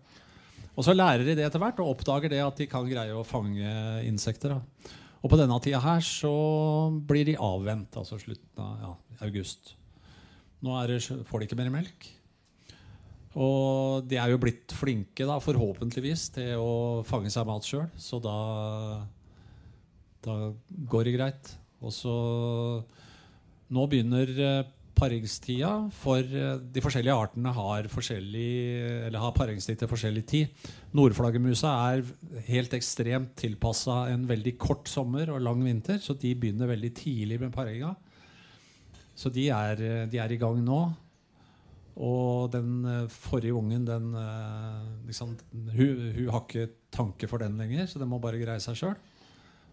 Og så lærer de det etter hvert og oppdager det at de kan greie å fange insekter. Da. Og på denne tida her så blir de avvent, altså slutten av ja, august. Nå det, får de ikke mer melk. Og de er jo blitt flinke, da, forhåpentligvis, til å fange seg mat sjøl. Så da, da går det greit. Og så Nå begynner eh, paringstida, for eh, de forskjellige artene har, forskjellig, har paringstid til forskjellig tid. Nordflaggermusa er helt ekstremt tilpassa en veldig kort sommer og lang vinter, så de begynner veldig tidlig med paringa. Så de er, eh, de er i gang nå. Og den forrige ungen, den liksom, hun, hun har ikke tanke for den lenger, så den må bare greie seg sjøl.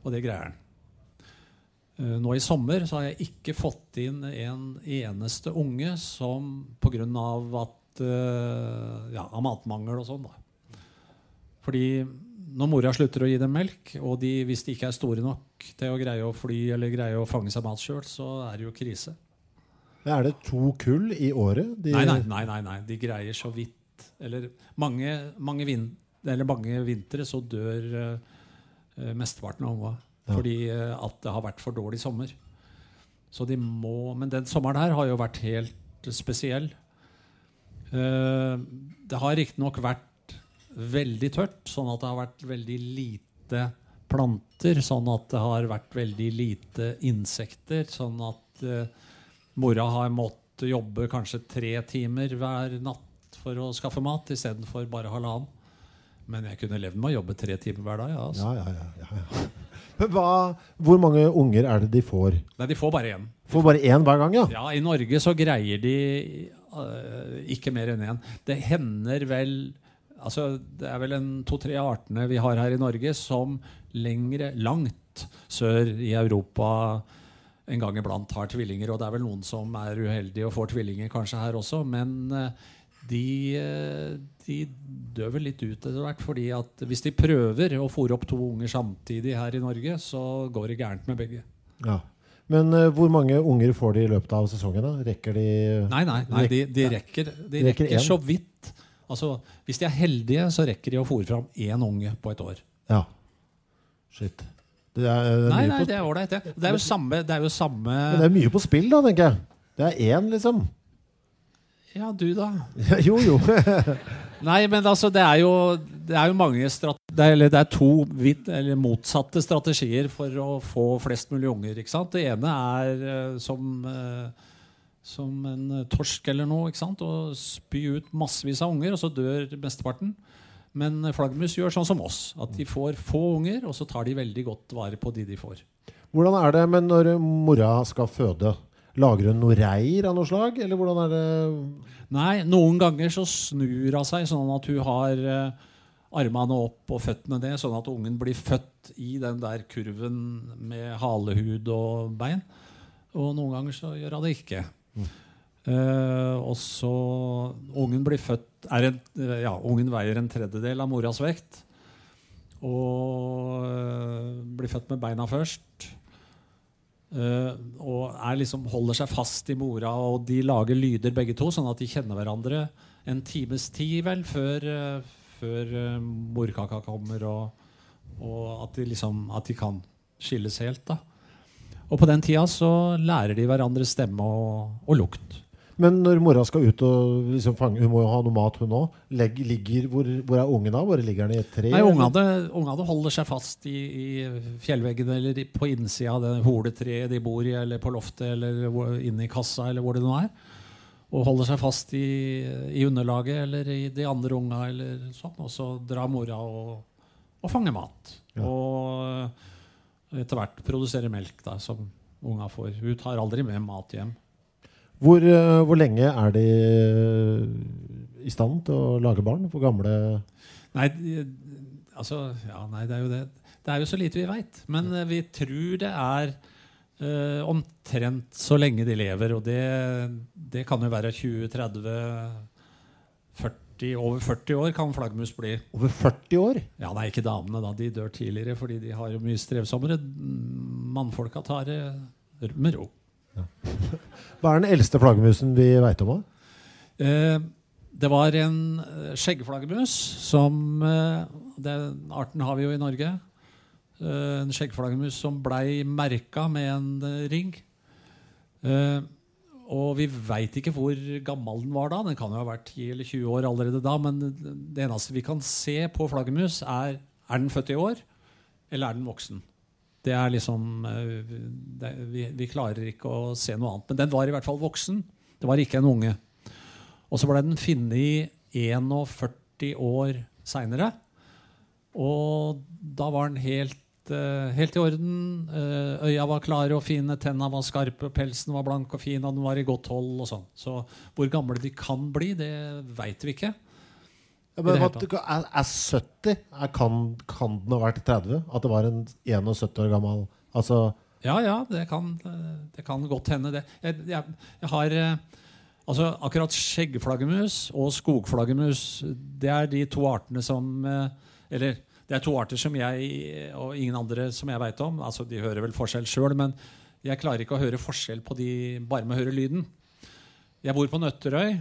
Og det greier den. Eh, Nå i sommer så har jeg ikke fått inn en eneste unge som pga. at eh, ja, av matmangel og sånn. da. Fordi når mora slutter å gi dem melk, og de, hvis de ikke er store nok til å greie å fly eller greie å fange seg mat sjøl, så er det jo krise. Er det to kull i året? Nei, nei, nei, nei, nei. De greier så vidt Eller mange, mange, vin, eller mange vintre så dør uh, mesteparten av unga. Fordi eh, at det har vært for dårlig sommer. Så de må Men den sommeren her har jo vært helt spesiell. Eh, det har riktignok vært veldig tørt, sånn at det har vært veldig lite planter. Sånn at det har vært veldig lite insekter. Sånn at eh, mora har måttet jobbe kanskje tre timer hver natt for å skaffe mat, istedenfor bare halvannen. Men jeg kunne levd med å jobbe tre timer hver dag. Ja, altså. Ja, ja, ja, ja, hva, hvor mange unger er det de får? Nei, de får bare én. Får bare én hver gang, ja? Ja, I Norge så greier de uh, ikke mer enn én. Det hender vel altså Det er vel en to-tre artene vi har her i Norge som lengre, langt sør i Europa en gang iblant har tvillinger. Og det er vel noen som er uheldige og får tvillinger kanskje her også. Men øh, de, øh, de dør vel litt ut etter hvert. fordi at hvis de prøver å fôre opp to unger samtidig her i Norge, så går det gærent med begge. ja. Men uh, hvor mange unger får de i løpet av sesongen? da? Rekker de Nei, nei, nei de, de rekker, de Rekker rekker så vidt. Altså, hvis de er heldige, så rekker de å fôre fram én unge på et år. Ja. Shit. Det er, det er Nei, nei, det er ålreit, det. Det er jo samme, det er jo samme Men det er mye på spill, da, tenker jeg. Det er én, liksom. Ja, du, da? *laughs* jo, jo. *laughs* Nei, men altså, det er jo, det er jo mange det er, eller det er to vidt, eller motsatte strategier for å få flest mulig unger. ikke sant? Det ene er eh, som, eh, som en torsk eller noe. ikke sant? Å spy ut massevis av unger, og så dør mesteparten. Men flaggermus gjør sånn som oss. At de får få unger, og så tar de veldig godt vare på de de får. Hvordan er det men når mora skal føde? Lager hun noe reir av noe slag, eller hvordan er det Nei, noen ganger så snur hun seg sånn at hun har eh, armene opp og føttene ned, sånn at ungen blir født i den der kurven med halehud og bein. Og noen ganger så gjør hun det ikke. Uh, og så Ungen blir født en, ja, Ungen veier en tredjedel av moras vekt. Og uh, blir født med beina først. Eh, og liksom, holder seg fast i mora, og de lager lyder begge to, sånn at de kjenner hverandre en times tid vel før, eh, før eh, morkaka kommer, og, og at, de liksom, at de kan skilles helt. da. Og på den tida så lærer de hverandre stemme og, og lukt. Men når mora skal ut og liksom fange Hun må jo ha noe mat, hun òg. Hvor, hvor er ungen da? Hvor ligger den i et tre? Nei? Ungene, holder seg fast i, i fjellveggene eller på innsida av det holetreet de bor i, eller på loftet eller inne i kassa, eller hvor det nå er. Og holder seg fast i, i underlaget eller i de andre unga, eller sånn. Og så drar mora og, og fanger mat. Ja. Og etter hvert produserer melk, da, som unga får. Hun tar aldri med mat hjem. Hvor, eh, hvor lenge er de eh, i stand til å lage barn? Hvor gamle Nei, altså Ja, nei, det er jo det. Det er jo så lite vi veit. Men eh, vi tror det er uh, omtrent så lenge de lever. Og det, det kan jo være 20-30-40 Over 40 år kan flaggermus bli. Over 40 år? Ja, nei, ikke damene, da. De dør tidligere fordi de har jo mye strevsommere. Mannfolka tar det med ro. Hva er den eldste flaggermusen vi veit om? Eh, det var en eh, skjeggflaggermus som eh, Den arten har vi jo i Norge. Eh, en skjeggflaggermus som blei merka med en ring. Og vi veit ikke hvor gammel den var da. Den kan jo ha vært 10 eller 20 år allerede da. Men det eneste vi kan se på flaggermus, er er den født i år, eller er den voksen. Det er liksom eh, det, vi, vi klarer ikke å se noe annet. Men den var i hvert fall voksen. Det var ikke en unge. Og så ble den funnet 41 år seinere. Og da var den helt, eh, helt i orden. Eh, øya var klare og fine, tenna var skarpe, pelsen var blank og fin, og den var i godt hold. og sånn. Så hvor gamle de kan bli, det veit vi ikke. Ja, men, hva, er, er 70 er, kan, kan den ha vært 30? At det var en 71 år gammel Altså Ja, ja, det kan, det kan godt hende, det. Jeg, jeg, jeg har eh, Altså, akkurat skjeggflaggermus og skogflaggermus det er de to artene som eh, Eller det er to arter som jeg og ingen andre som jeg veit om. altså De hører vel forskjell sjøl, men jeg klarer ikke å høre forskjell på de bare med å høre lyden. Jeg bor på Nøtterøy.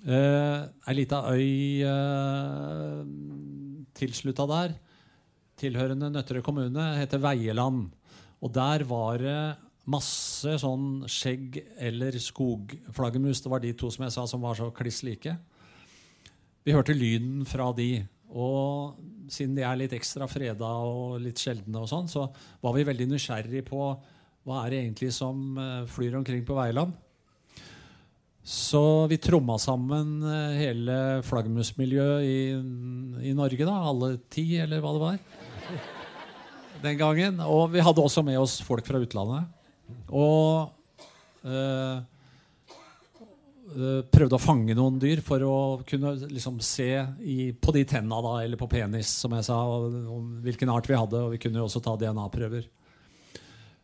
Uh, Ei lita øy eh, tilslutta der, tilhørende Nøtterøy kommune, heter Veieland. Og der var det masse sånn skjegg- eller skogflaggermus. Det var de to som jeg sa som var så kliss like. Vi hørte lyden fra de. Og siden de er litt ekstra freda og litt sjeldne, og sånn, så var vi veldig nysgjerrig på hva er det egentlig som eh, flyr omkring på Veiland. Så vi tromma sammen eh, hele flaggermusmiljøet i, i, Norge, da. Alle ti, eller hva det var. Den gangen. Og vi hadde også med oss folk fra utlandet. Og øh, prøvde å fange noen dyr for å kunne liksom se i, på de tenna da, eller på penis, som jeg sa, om hvilken art vi hadde. Og vi kunne også ta DNA-prøver.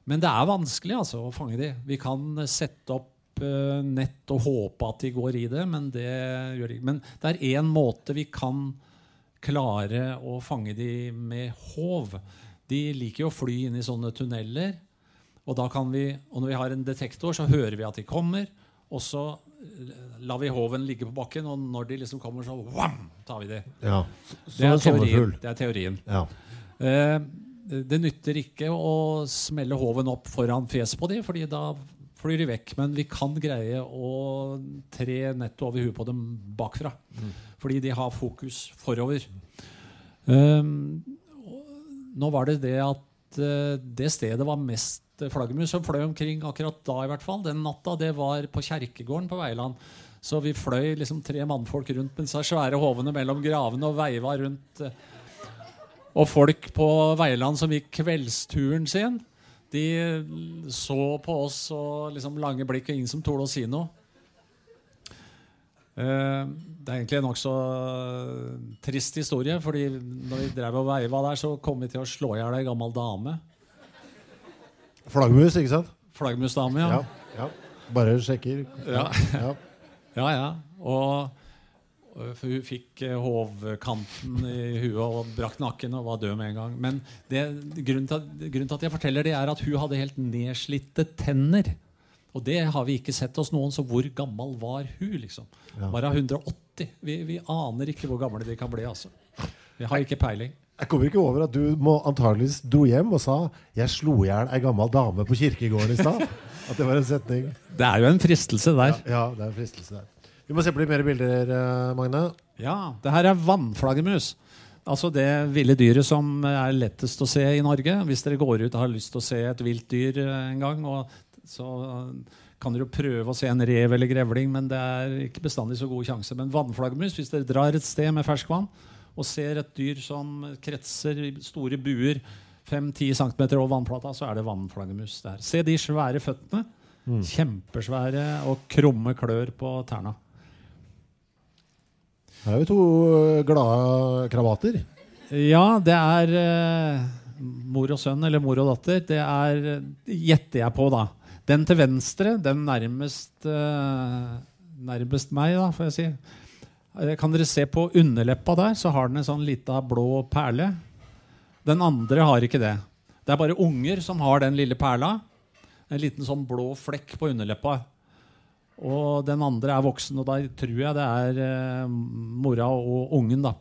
Men det er vanskelig altså, å fange de. Vi kan sette opp nett og håpe at de går i det, men det gjør de ikke. Men det er én måte vi kan klare å fange de med håv. De liker jo å fly inn i sånne tunneler. Og, da kan vi, og når vi har en detektor, så hører vi at de kommer. Og så lar vi håven ligge på bakken, og når de liksom kommer, så wham, tar vi de. Ja. Det, er teorien. det er teorien. Ja. Eh, det nytter ikke å smelle håven opp foran fjeset på de, fordi da flyr de vekk. Men vi kan greie å tre nettet over huet på dem bakfra. Mm. Fordi de har fokus forover. Um, nå var det det at uh, det stedet var mest flaggermus som fløy omkring akkurat da, i hvert fall. Den natta. Det var på kjerkegården på Veiland. Så vi fløy liksom tre mannfolk rundt med disse svære hovene mellom gravene og veiva rundt. Uh, og folk på Veiland som gikk kveldsturen sin, de så på oss og liksom lange blikk, og ingen som torde å si noe. Eh, det er egentlig en nokså trist historie. fordi når vi drev og veiva der, så kom vi til å slå i hjel ei gammel dame. Flaggermus, ikke sant? Flaggermusdame, ja. ja. ja. Bare sjekker. Ja. ja. *laughs* ja, ja. Og for hun fikk eh, hovkanten i huet og brakk nakken og var død med en gang. Men det, grunnen, til, grunnen, til, at jeg forteller det, er at hun hadde helt nedslitte tenner. Og det har vi ikke sett hos noen, så hvor gammel var hun? liksom? Ja. Bare 180. Vi, vi, aner ikke hvor gamle de kan bli. altså. Vi har ikke peiling. Jeg kommer ikke over at du må antageligvis dro hjem og sa 'Jeg slo i hjel ei gammel dame på kirkegården i stad'. *laughs* At det var en setning. Det er jo en fristelse der. Ja, ja det er en fristelse der. Vi må se på litt mer bilder, eh, Magne. Ja, det her er vannflaggermus. Altså det ville dyret som er lettest å se i Norge. Hvis dere går ut og har lyst til å se et vilt dyr eh, en gang, så kan dere jo prøve å se en rev eller grevling, men det er ikke bestandig så god sjanse. Men vannflaggermus, hvis dere drar et sted med ferskvann og ser et dyr som kretser i store buer 5-10 cm over vannplata, så er det vannflaggermus der. Se de svære føttene. Mm. Kjempesvære og krumme klør på tærne. Her er vi to eh, glade kravater. Ja, det er uh, mor og sønn, eller mor og datter. Det er Gjetter jeg på, da. Den til venstre, den nærmest, uh, nærmest meg, da, får jeg si. Kan dere se på underleppa der, så har den en sånn lita blå perle. Den andre har ikke det. Det er bare unger som har den lille perla. En liten sånn blå flekk på underleppa. Og den andre er voksen, og da tror jeg det er eh, mora og ungen. da.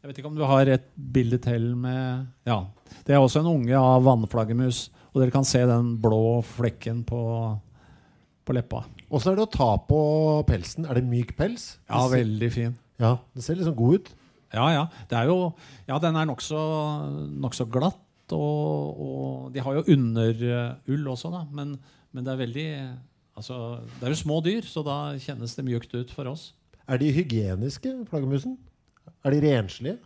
Jeg vet ikke om du har et bilde til med Ja. Det er også en unge av vannflaggermus. Og dere kan se den blå flekken på, på leppa. Åssen er det å ta på pelsen? Er det myk pels? Ja, veldig fin. Ja, Det ser liksom god ut. Ja, ja. Det er jo, ja den er nokså nok så glatt. Og, og, de har jo underull også, da. Men, men det er veldig Altså, det er jo små dyr, så da kjennes det mjukt ut for oss. Er de hygieniske, flaggermusen? Er de renslige?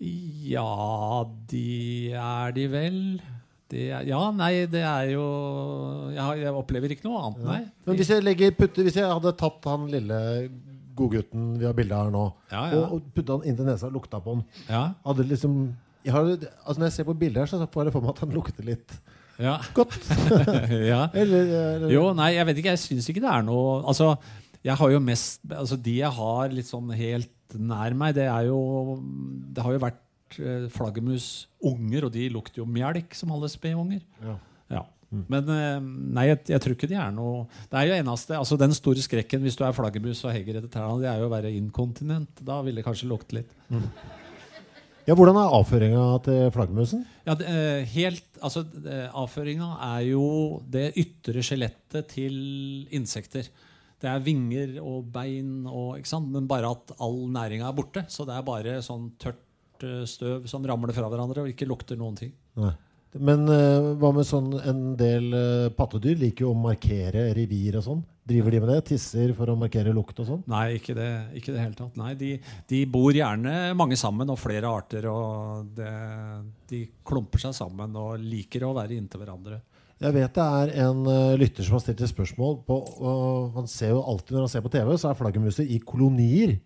Ja, de er de vel. De er, ja, nei, det er jo Jeg, jeg opplever ikke noe annet, nei. Men hvis jeg, legger, putter, hvis jeg hadde tatt han lille godgutten vi har bilde av her nå, ja, ja. og, og putta han inn til nesa og lukta på han ja. Hadde liksom jeg har, altså Når jeg ser på bildet her, så får jeg for meg at han lukter litt ja. Godt. *laughs* ja. eller, eller, Jo, nei, jeg vet ikke. Jeg syns ikke det er noe Altså, jeg har jo mest Altså, de jeg har litt sånn helt nær meg, det er jo Det har jo vært eh, flaggermusunger, og de lukter jo melk som alle spedunger. Ja. ja. Men eh, nei, jeg, jeg, tror ikke de er noe Det er jo eneste, altså Den store skrekken hvis du er flaggermus og hegger etter trærne, det er jo å være inkontinent. Da vil det kanskje lukte litt. Mm. Ja, Hvordan er avføringa til flaggermusen? Ja, det, eh, helt, altså, Avføringa er jo det ytre skjelettet til insekter. Det er vinger og bein, og, men bare at all næringa er borte. Så det er bare sånn tørt eh, støv som ramler fra hverandre og ikke lukter noen ting. Nei. Men uh, hva med sånn en del uh, pattedyr liker jo å markere revir og sånn. Driver de med det? Tisser for å markere lukt og sånn? Nei, ikke det, ikke det hele tatt. Nei, de, de, bor gjerne mange sammen og flere arter. Og det, de klumper seg sammen og liker å være inntil hverandre. Jeg vet det er en uh, lytter som har stilt et spørsmål. På, og han ser jo alltid Når han ser på TV, så er flaggermuser i kolonier.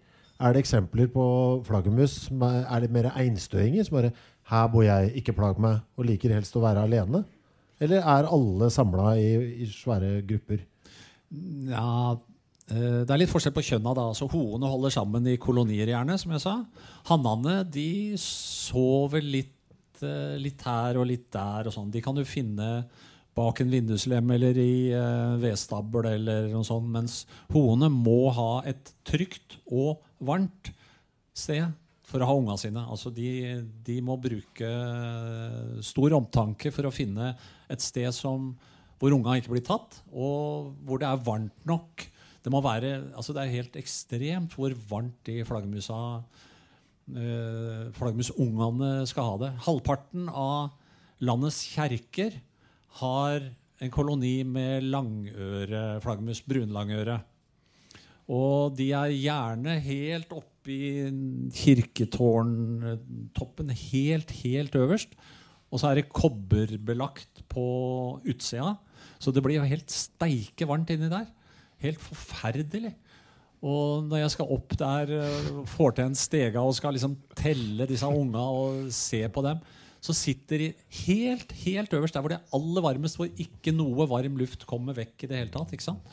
Er det eksempler på flaggermus som er, er litt mer einstøinger? Som bare 'Her bor jeg, ikke plag meg', og liker helst å være alene? Eller er alle samla i, i, svære grupper? Ja, eh, det er litt forskjell på kjønna. da. Altså, Hoene holder sammen i kolonier, gjerne, som jeg sa. Hannene de sover litt, eh, litt her og litt der. og sånn. De kan du finne bak en vinduslem eller i uh, vedstabel eller noe sånt. Mens hoene må ha et trygt og varmt sted for å ha unga sine. Altså de, de, må bruke stor omtanke for å finne et sted som, hvor unga ikke blir tatt, og hvor det er varmt nok. Det, være, altså det er helt ekstremt hvor varmt de flaggermusa eh, flaggermusungene skal ha det. Halvparten av landets kjerker har en koloni med langøreflaggermus, brunlangøre. Og de er gjerne helt oppe i kirketårntoppen, helt, helt øverst. Og så er det kobberbelagt på utsida. Så det blir jo helt steike varmt inni der. Helt forferdelig. Og når jeg skal opp der, får til en stega og skal liksom telle disse unga og se på dem, så sitter de helt helt øverst der hvor det er aller varmest, hvor ikke noe varm luft kommer vekk i det hele tatt. ikke sant?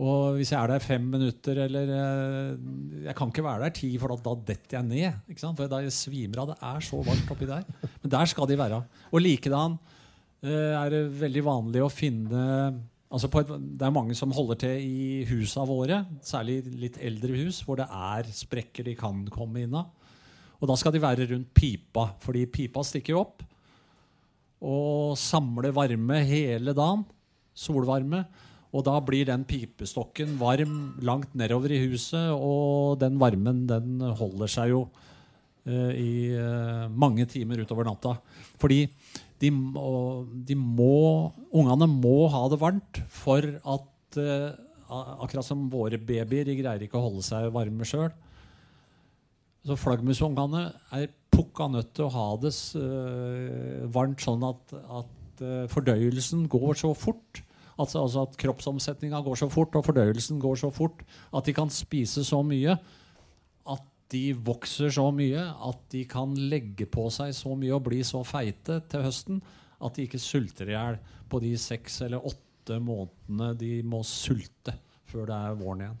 Og hvis jeg er der fem minutter eller eh, Jeg kan ikke være der ti, for da, detter jeg ned. For da svimer av. Det er så varmt oppi der. Men der skal de være. Og likedan eh, er det veldig vanlig å finne altså et, Det er mange som holder til i husa våre, særlig litt eldre hus, hvor det er sprekker de kan komme inn av. Og da skal de være rundt pipa, fordi pipa stikker opp og samler varme hele dagen. Solvarme. Og da blir den pipestokken varm langt nedover i huset, og den varmen den holder seg jo uh, i uh, mange timer utover natta. Fordi de, de må, ungene må ha det varmt for at uh, Akkurat som våre babyer, de greier ikke å holde seg varme sjøl. Så flaggermusungene er pukka nødt til å ha det varmt sånn at, at fordøyelsen går så fort Altså, altså at kroppsomsetninga går så fort, og fordøyelsen går så fort at de kan spise så mye at de vokser så mye at de kan legge på seg så mye og bli så feite til høsten at de ikke sulter i hjel på de seks eller åtte månedene de må sulte før det er våren igjen.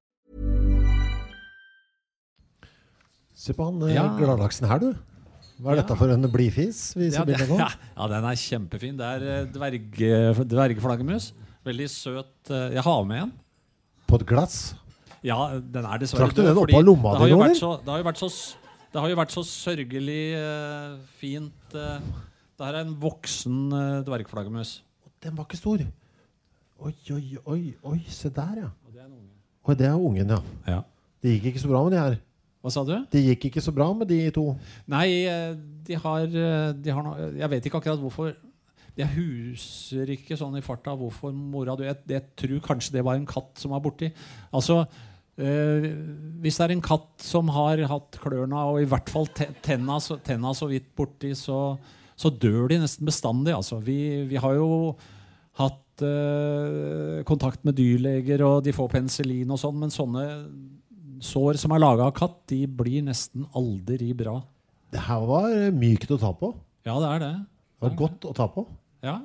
Se på han eh, Ja. gladlaksen her, du. Hva er Ja. dette for en blidfis? Ja, det, ja, *laughs* ja, den er kjempefin. Det er dverg, dvergflaggermus. Veldig søt. eh, Jeg har med en. På et glass. Ja, den er dessverre Trakk du den opp av lomma di nå, eller? så- Det har jo vært så, sørgelig uh, fint uh, Det her er en voksen uh, dvergflaggermus. Den var ikke stor. Oi, oi, oi, oi, se der, ja. Oi, det er ungen, ja. Ja. Det gikk ikke så bra med de her. Hva sa du? Det gikk ikke så bra med de to. Nei, eh, de har, eh, de har noe Jeg vet ikke akkurat hvorfor. Jeg huser ikke sånn i farta hvorfor mora døde. Jeg, jeg tror kanskje det var en katt som var borti. Altså, øh, hvis det er en katt som har hatt klørne og i hvert fall te- tenna, så, tenna så vidt borti, så, så dør de nesten bestandig. Altså. Vi, vi har jo hatt øh, kontakt med dyrleger, og de får penicillin og sånn, men sånne sår som er laga av katt, de blir nesten aldri bra. Det her var mykt å ta på. Ja, det er det. Det var godt å ta på. Ja.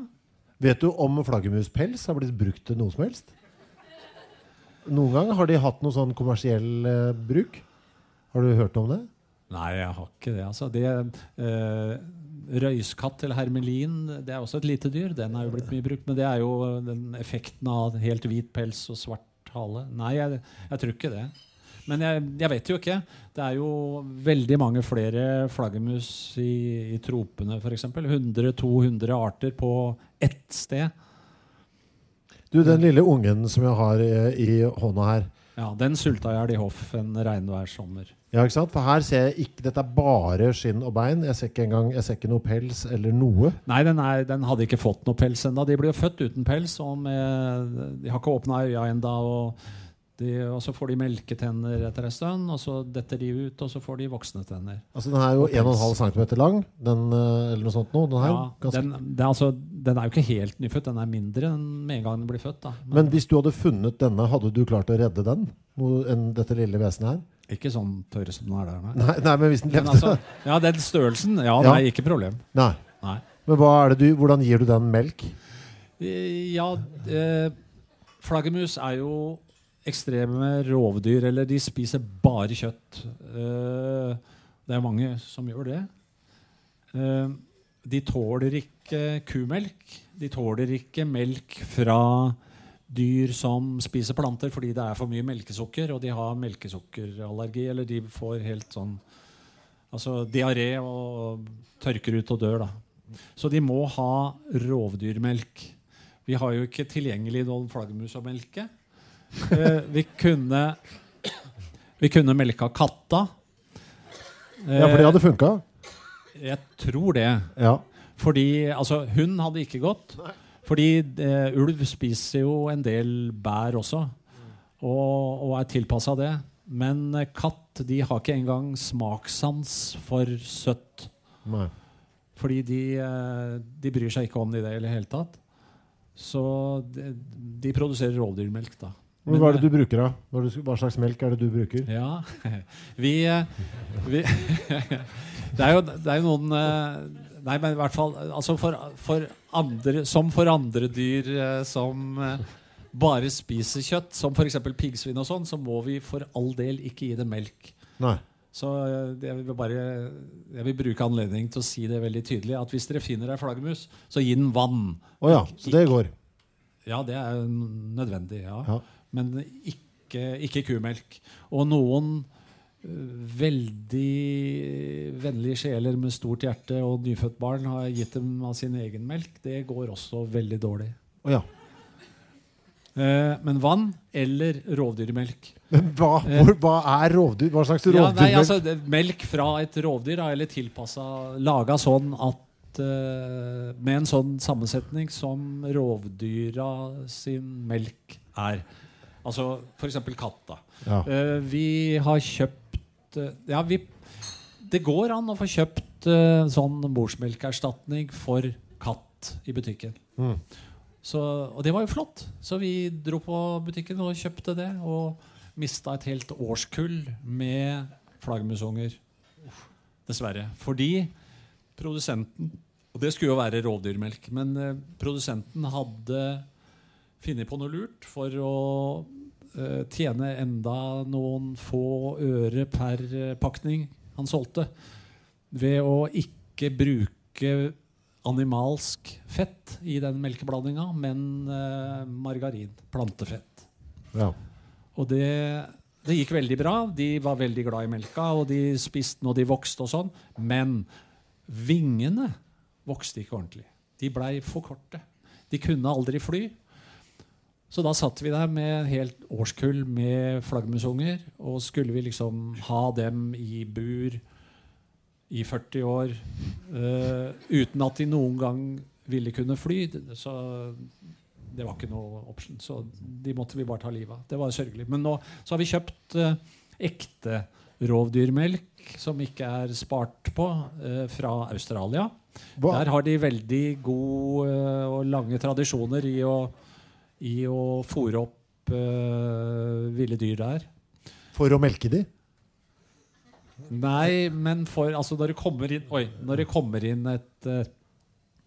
Vet du om flaggermuspels har blitt brukt til noe som helst? Noen gang har de hatt noe sånn kommersiell eh, bruk. Har du hørt om det? Nei, jeg har ikke det. Altså. det eh, røyskatt eller hermelin det er også et lite dyr. Den er jo blitt mye brukt. Men det er jo den effekten av helt hvit pels og svart hale. Nei, jeg, jeg tror ikke det. Men jeg, jeg vet jo ikke. Det er jo veldig mange flere flaggermus i, i tropene, f.eks. 100-200 arter på ett sted. Du, Den lille ungen som jeg har eh, i hånda her. Ja, Den sulta jeg i hoff en regnværssommer. Ja, ikke sant? For her ser jeg ikke Dette er bare skinn og bein. Jeg ser ikke engang Jeg ser ikke noe pels eller noe. Nei, den, er, den hadde ikke fått noe pels ennå. De blir jo født uten pels. Og med, de har ikke åpna øya ennå. De- og så får de melketenner etter en stund, og så detter de ut, og så får de voksne tenner. Altså Den er jo 1,5 cm lang, den, eh, eller noe sånt nå. Den, her, Ja, ganske, den, er altså, den er jo ikke helt nyfødt, den er mindre enn med en gang den blir født. Da. Men hvis du hadde funnet denne, hadde du klart å redde den? Noe, en, dette lille vesenet her? Ikke sånn tørr som den er der. Nei. Nei, nei men hvis den Men levde altså, ja, den størrelsen, ja, Ja. nei, ikke problem. Nei. Nei. Men du, hvordan gir du den melk? Eh, Ja, eh, flaggermus er jo ekstreme rovdyr, eller de spiser bare kjøtt. Eh, det er mange som gjør det. Eh, de tåler ikke kumelk. De tåler ikke melk fra dyr som spiser planter fordi det er for mye melkesukker, og de har melkesukkerallergi, eller de får helt sånn altså diaré og tørker ut og dør. da. Så de må ha rovdyrmelk. Vi har jo ikke tilgjengelig noen flaggermus å melke. Eh, vi kunne Vi kunne melka katta. Ja, for det hadde funka? Eh, jeg tror det. Ja. Fordi altså, hund hadde ikke gått. Fordi eh, ulv spiser jo en del bær også, og, og er tilpassa det. Men eh, katt de har ikke engang smakssans for søtt. Nei. Fordi de, eh, de bryr seg ikke om det i det hele tatt. Så de, de produserer rovdyrmelk, da. Men hva er det du bruker, da? Hva, slags melk er det du bruker? Ja. *laughs* Vi, eh, vi *laughs* Det er jo, det er jo noen eh, Nei, men i hvert fall altså for, for andre, Som for andre dyr eh, som bare spiser kjøtt, som f.eks. piggsvin, og sånn, så må vi for all del ikke gi det melk. Nei. Så jeg vil bare Jeg vil bruke anledningen til å si det veldig tydelig. At hvis dere finner ei flaggermus, så gi den vann. Å ja, så det går. Ja, det er nødvendig. ja. Ja. Men ikke, ikke kumelk. Og noen øh, veldig vennlige sjeler med stort hjerte og nyfødt barn har gitt dem av sin egen melk. Det går også veldig dårlig. Oh, ja. Eh, men vann eller rovdyrmelk. Men hva, hvor, hva er rovdyr? Hva slags Ja, nei, rovdyrmelk? altså, det, melk fra et rovdyr, da, eller tilpassa Laga sånn at eh, Med en sånn sammensetning som rovdyra sin melk er. Altså f.eks. katt. da. Ja. uh, vi har kjøpt uh, Ja, vi Det går an å få kjøpt uh, sånn morsmelkerstatning for katt i butikken. Mm. Så, og det var jo flott. Så vi dro på butikken og kjøpte det. Og mista et helt årskull med flaggermusunger. Dessverre. Fordi produsenten Og det skulle jo være rovdyrmelk. Men produsenten hadde funnet på noe lurt for å tjene enda noen få øre per eh, pakning han solgte. Ved å ikke bruke animalsk fett i den melkeblandinga, men eh, margarin. Plantefett. Ja. Og det, det gikk veldig bra. De var veldig glad i melka, og de spiste når de vokste og sånn. Men vingene vokste ikke ordentlig. De blei for korte. De kunne aldri fly. Så da satt vi der med helt årskull med flaggermusunger. Og skulle vi liksom ha dem i bur i 40 år uh, uten at de noen gang ville kunne fly, så det var ikke noe option. Så de måtte vi bare ta livet av. Det var sørgelig. Men nå så har vi kjøpt uh, ekte rovdyrmelk som ikke er spart på, uh, fra Australia. Hva- Der har de veldig gode og lange tradisjoner i å, i å fôre opp uh, ville dyr der. For å melke de? Nei, men for altså når det kommer inn Oi, når det kommer inn et eh,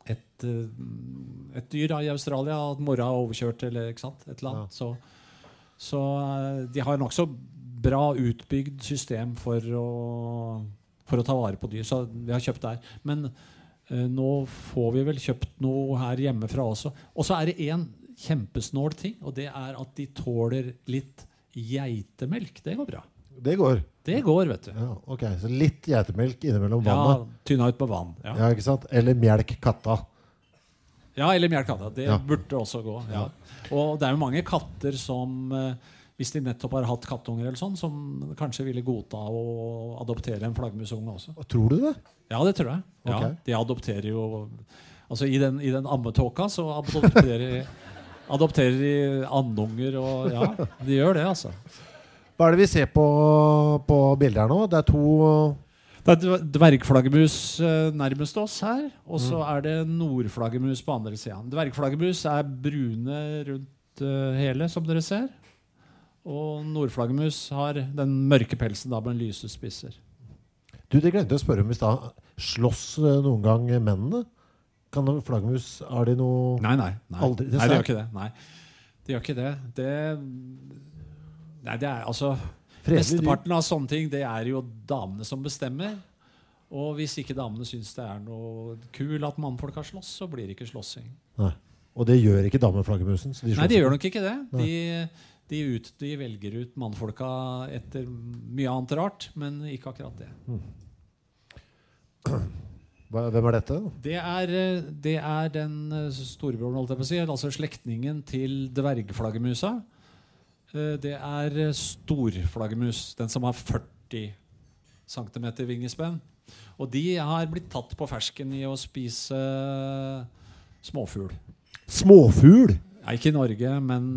et, eh, et dyr da, i Australia, at mora har overkjørt eller ikke sant, et eller annet, så, så eh, de har nokså bra utbygd system for å, for å ta vare på dyr. Så vi har kjøpt der. Men uh, nå får vi vel kjøpt noe her hjemmefra også. Og så er det én kjempesnål ting, og det er at de tåler litt geitemelk. Det går bra. Det går. Det går, vet du. Ja, ok, Så litt geitemelk innimellom Ja, vannet. tynna ut på vann. Ja, Ja, ikke sant? Eller melk katta. ja eller melkkatta. Det Ja. burde også gå. Ja. Og det er jo mange katter som eh, hvis de nettopp har hatt kattunger, eller sånn, som kanskje ville godta å adoptere en flaggermusunge også. Tror du det? Ja, det tror jeg. Ja, Ok. De adopterer jo Altså I den, i den ammetåka så adopterer, *laughs* adopterer de andunger og Ja, de gjør det, altså. Hva er det vi ser på, på bildet her nå? Det er to Det er dver- dvergflaggermus eh, nærmest oss her, og Mm. så er det nordflaggermus på andre sida. Dvergflaggermus er brune rundt eh, hele, som dere ser. Og nordflaggermus har den mørke pelsen da med lyse spisser. Du, Det glemte jeg å spørre om i stad. Slåss eh, noen gang mennene? Kan det- Flaggermus Har de noe Nei, nei. Nei, Aldri, det nei sa de gjør ikke det. Nei, de gjør ikke det. det Nei, det er altså Fredelig dyr. Mesteparten av sånne ting det er jo damene som bestemmer. Og hvis ikke damene syns det er noe kul at mannfolk har slåss, så blir det ikke slåssing. Nei. Og det gjør ikke dameflaggermusen? De Nei, de gjør nok ikke det. De, de, ut, de velger ut mannfolka etter mye annet rart, men ikke akkurat det. Hva- Hvem er dette? Det er, det er den eh, storebroren, holdt jeg på å si, altså slektningen til dvergflaggermusa. Eh, Det er eh, storflaggermus, den som har 40 cm vingespenn. Og de har blitt tatt på fersken i å spise småfugl. Småfugl! Ja, ikke i Norge, men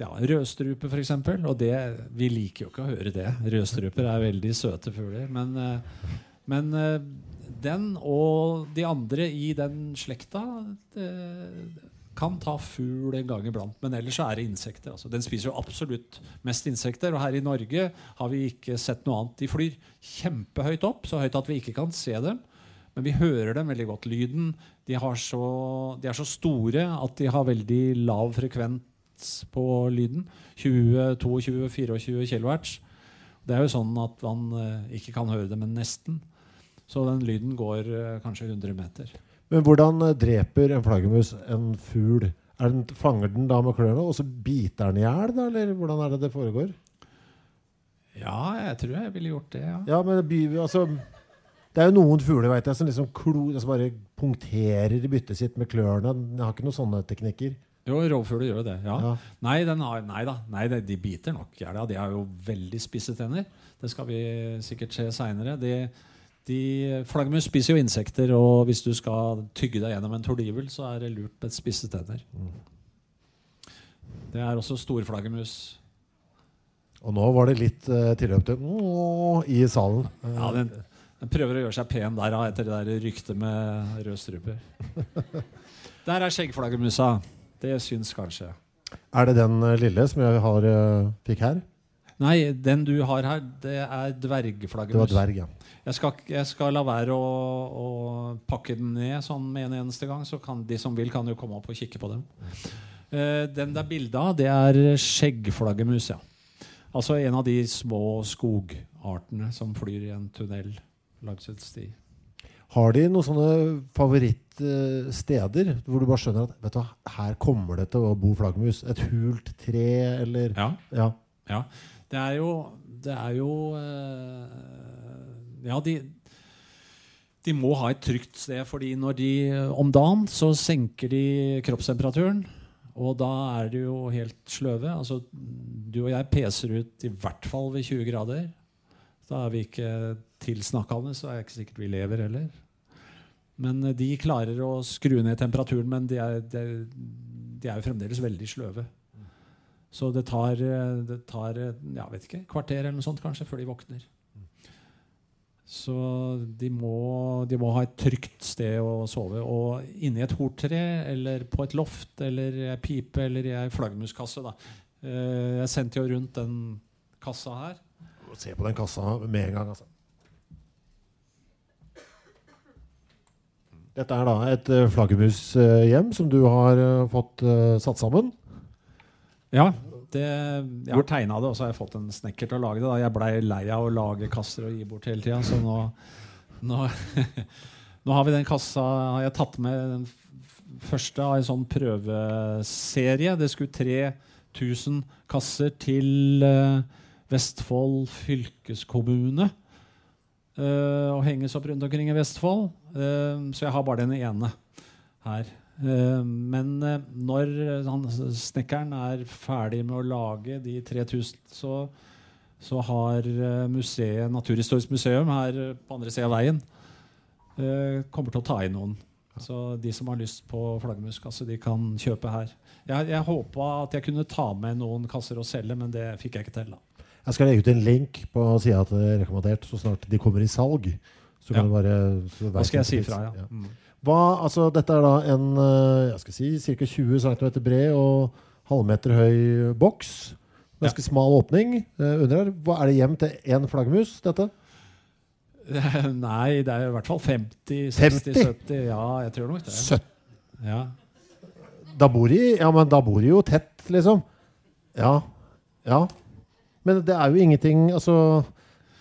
ja, rødstrupe f.eks. Og det, vi liker jo ikke å høre det. Rødstruper er veldig søte fugler. Men, men den og de andre i den slekta det, kan ta fugl en gang iblant. Men ellers er det insekter. Altså. Den spiser jo absolutt mest insekter. Og her i Norge har vi ikke sett noe annet. De flyr kjempehøyt opp, så høyt at vi ikke kan se dem. Men vi hører dem veldig godt. Lyden de, så, de er så store at de har veldig lav frekvens på lyden. 20, 22, 24 kHz. Det er jo sånn at man eh, ikke kan høre det, men nesten. Så den lyden går eh, kanskje 100 meter. Men hvordan eh, dreper en flaggermus en fugl? Er den, fanger den da med klørne, og så biter den i hjel. Eller hvordan er det det foregår? Ja, jeg tror jeg ville gjort det. ja. Ja, men altså, det er jo noen fugler vet jeg, som liksom klo, som bare punkterer byttet sitt med klørne. Den har ikke noen sånne teknikker. Jo, rovfugler gjør jo det. ja. Ja. Nei, den har, nei da. Nei, de, biter nok. Ja, da. de har jo veldig spisse tenner. Det skal vi sikkert se seinere. De, de, flaggermus spiser jo insekter, og hvis du skal tygge deg gjennom en tordivel, så er det lurt med spisse tenner. Det er også storflaggermus. Og nå var det litt uh, tilløp til i salen. Ja, den, den prøver å gjøre seg pen der etter det der ryktet med røde struper. *laughs* Der er skjeggflaggermusa. Det syns kanskje. Er det den eh, lille som jeg har, eh, fikk her? Nei, den du har her, det er Det var dvergflaggermus. dverg, ja. Jeg skal, jeg skal la være å, å pakke den ned sånn med en eneste gang, så kan de som vil, kan jo komme opp og kikke på den. Uh, den det er bilde av, det er skjeggflaggermus. Ja. Altså en av de små skogartene som flyr i en tunnel langs et sti. Har de noen sånne favorittsteder hvor du bare skjønner at vet du, hva, her kommer det til å bo flaggermus? Et hult tre, eller Ja. Ja. Ja. Det er jo Det er jo eh, Ja, de de må ha et trygt sted, fordi når de om dagen så senker de kroppstemperaturen. Og da er de jo helt sløve. Altså, du og jeg peser ut i hvert fall ved 20 grader. Da er vi ikke tilsnakkende, så er det ikke sikkert vi lever heller. Men eh, de klarer å skru ned temperaturen, men de er, de, de er jo fremdeles veldig sløve. Så det tar, eh, det tar eh, ja, vet ikke, kvarter eller noe sånt kanskje før de våkner. Så de må, de må ha et trygt sted å sove. Og inni et hortre eller på et loft eller i ei pipe eller i ei flaggermuskasse. Eh, Jeg sendte jo rundt den kassa her. Se på den kassa med en gang, altså. Dette er da et flaggermushjem som du har fått satt sammen. Ja, det, jeg har tegna det, og så har jeg fått en snekker til å lage det. Da. Jeg blei lei av å lage kasser og gi bort hele tida, så nå, nå, *laughs* nå har vi den kassa har jeg tatt med den første av en sånn prøveserie. Det skulle 3000 kasser til eh, Vestfold fylkeskommune. eh, og henges opp rundt omkring i Vestfold. Eh, så jeg har bare den ene her. Eh, men eh, når eh, han, snekkeren er ferdig med å lage de 3000, så, så har museet, Naturhistorisk museum her på andre sida av veien kommer til å ta inn noen. Så de som har lyst på flaggermuskasse, de kan kjøpe her. Jeg, jeg håpa at jeg kunne ta med noen kasser og selge, men det fikk jeg ikke til. da. Jeg skal legge ut en link på sida til Rekommandert så snart de kommer i salg. Så kan Ja. du bare så Da skal jeg si ifra, fra, ja. Hva, altså, dette er da en eh, jeg skal si, ca. 20 cm bred og halvmeter høy boks. Ganske smal åpning eh, under her. Er det hjem til én flaggermus, dette? Nei, det er i hvert fall 50, 50? 70 Ja, jeg tror nok det. 70? Ja. Da bor de Ja, men da bor de jo tett, liksom. Ja. Ja. Men det er jo ingenting Altså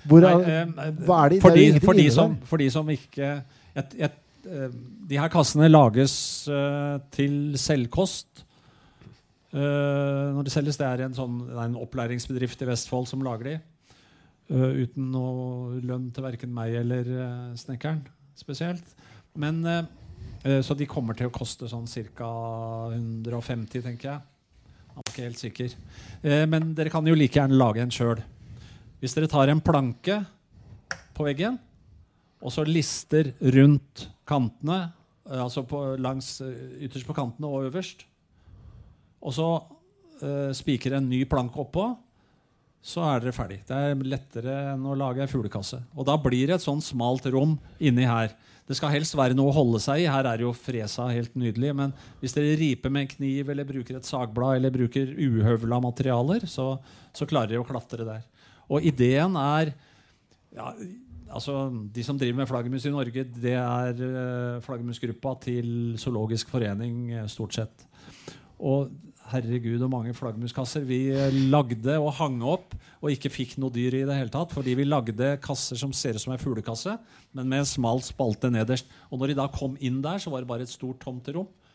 hvor er, Nei, eh, hva er det? for, de, for, de som, for de som ikke jeg, jeg, eh, De her kassene lages eh, til selvkost. Eh, når de selges, det er en, sånn, det er en opplæringsbedrift i Vestfold som lager de. eh, uten noe lønn til verken meg eller eh, snekkeren spesielt. Men, eh, eh, så de kommer til å koste sånn ca. 150, tenker jeg. Jeg er ikke helt sikker. Eh, men dere kan jo like gjerne lage en sjøl. Hvis dere tar en planke på veggen, og så lister rundt kantene, eh, altså på, langs, eh, ytterst på kantene og øverst, og så uh, spikre en ny planke oppå, så er dere ferdig. Det er lettere enn å lage ei fuglekasse. Og da blir det et sånn smalt rom inni her. Det skal helst være noe å holde seg i. Her er jo fresa helt nydelig. Men hvis dere riper med en kniv eller bruker et sagblad eller bruker uhøvla materialer, så, så klarer dere å klatre der. Og ideen er ja, altså De som driver med flaggermus i Norge, det er uh, flaggermusgruppa til Zoologisk forening, eh, stort sett. Og herregud, og mange flaggermuskasser vi eh, lagde og hang opp og ikke fikk noe dyr i det hele tatt. Fordi vi lagde kasser som ser ut som ei fuglekasse, men med en smal spalte nederst. Og når de da kom inn der, så var det bare et stort tomt rom. eh,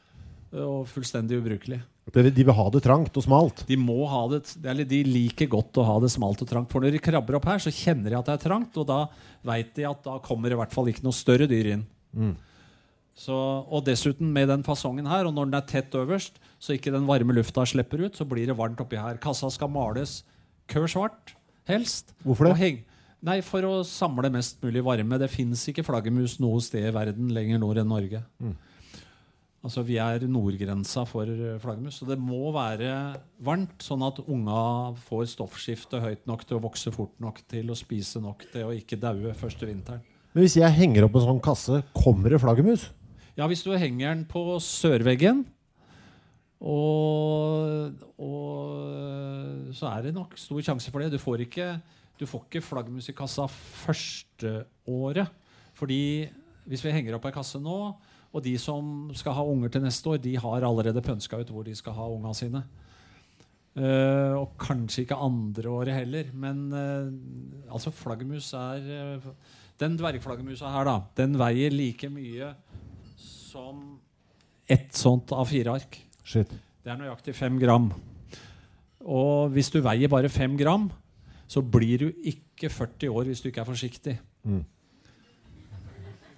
Og fullstendig ubrukelig. De, vil ha det trangt og smalt. De må ha det, eller de liker godt å ha det smalt og trangt. For når de krabber opp her, så kjenner de at det er trangt, og da veit de at da kommer i hvert fall ikke noe større dyr inn. Så, og dessuten med den fasongen her, og når den er tett øverst, så ikke den varme lufta slipper ut, så blir det varmt oppi her. Kassa skal males kør svart, helst. Hvorfor det? Nei, For å samle mest mulig varme. Det fins ikke flaggermus noe sted i verden lenger nord enn Norge. Altså Vi er nordgrensa for eh, flaggermus. Så det må være varmt, sånn at unga får stoffskifte høyt nok til å vokse fort nok til å spise nok til å ikke daue første vinteren. Men hvis jeg henger opp en sånn kasse, kommer det flaggermus? Ja, hvis du henger den på sørveggen, og, og så er det nok stor sjanse for det. Du får ikke, du får ikke flaggermus i kassa første året. Fordi hvis vi henger opp ei kasse nå, og de som skal ha unger til neste år, de har allerede pønska ut hvor de skal ha unga sine. Uh, og kanskje ikke andre året heller. Men uh, altså flaggermus er uh, Den dvergflaggermusa her, da, den veier like mye som ett sånt A4-ark. Shit. Det er nøyaktig fem gram. Og hvis du veier bare fem gram, så blir du ikke 40 år hvis du ikke er forsiktig. Mm.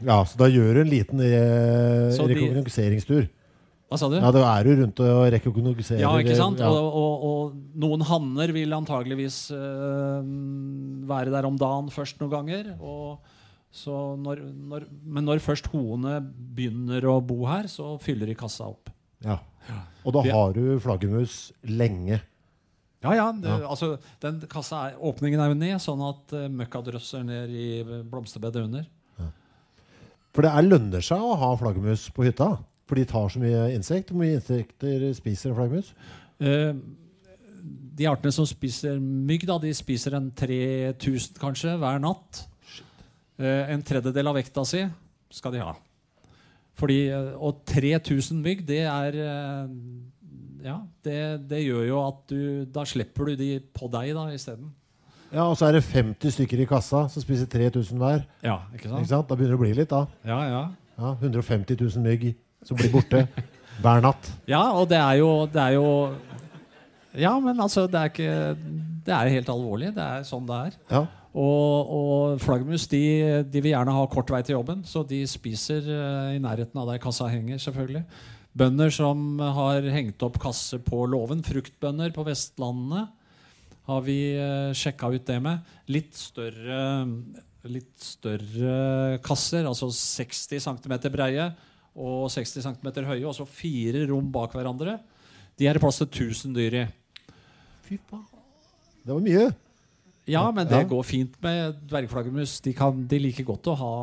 Ja, så da gjør du en liten eh, Så de- rekognoseringstur. Hva sa du? Ja, da er du rundt og rekognoserer. Ja, ikke sant? Ja. Og, og, og noen hanner vil antageligvis øh, være der om dagen først noen ganger. Og så når, når, men når først hoene begynner å bo her, så fyller de kassa opp. Ja. Og da Vi- har du flaggermus lenge. Ja, ja. Det. Altså, den kassa er, åpningen er jo ned, sånn at uh, møkka drøsser ned i blomsterbedet under. For det er lønner seg å ha flaggermus på hytta. For de tar så mye insekt. Hvor mye insekter spiser en flaggermus? Eh, de artene som spiser mygg, da, de spiser en 3000 kanskje hver natt. Eh, en tredjedel av vekta si skal de ha. Fordi, eh, og 3000 mygg, det er eh, Ja, det, det gjør jo at du Da slipper du de på deg da isteden. Ja, Og så er det 50 stykker i kassa som spiser 3000 hver. Ja, ikke sant? Ikke sant? Da begynner det å bli litt, da. Ja, ja. Ja, 150 000 mygg som blir borte hver natt. *laughs* ja, og det er jo Det er jo Ja, men altså, det er ikke Det er helt alvorlig. Det er sånn det er. Ja. Og, og flaggermus de, de vil gjerne ha kort vei til jobben, så de spiser eh, i nærheten av der kassa henger. selvfølgelig. Bønder som har hengt opp kasse på låven, fruktbønder på Vestlandet, har vi uh, sjekka ut det med. Litt større, litt større kasser, altså 60 cm breie og 60 cm høye, og så fire rom bak hverandre. De er det plass til 1000 dyr i. Fy faen. Det var mye. Ja, men det Ja. går fint med dvergflaggermus. De, kan, de liker godt å ha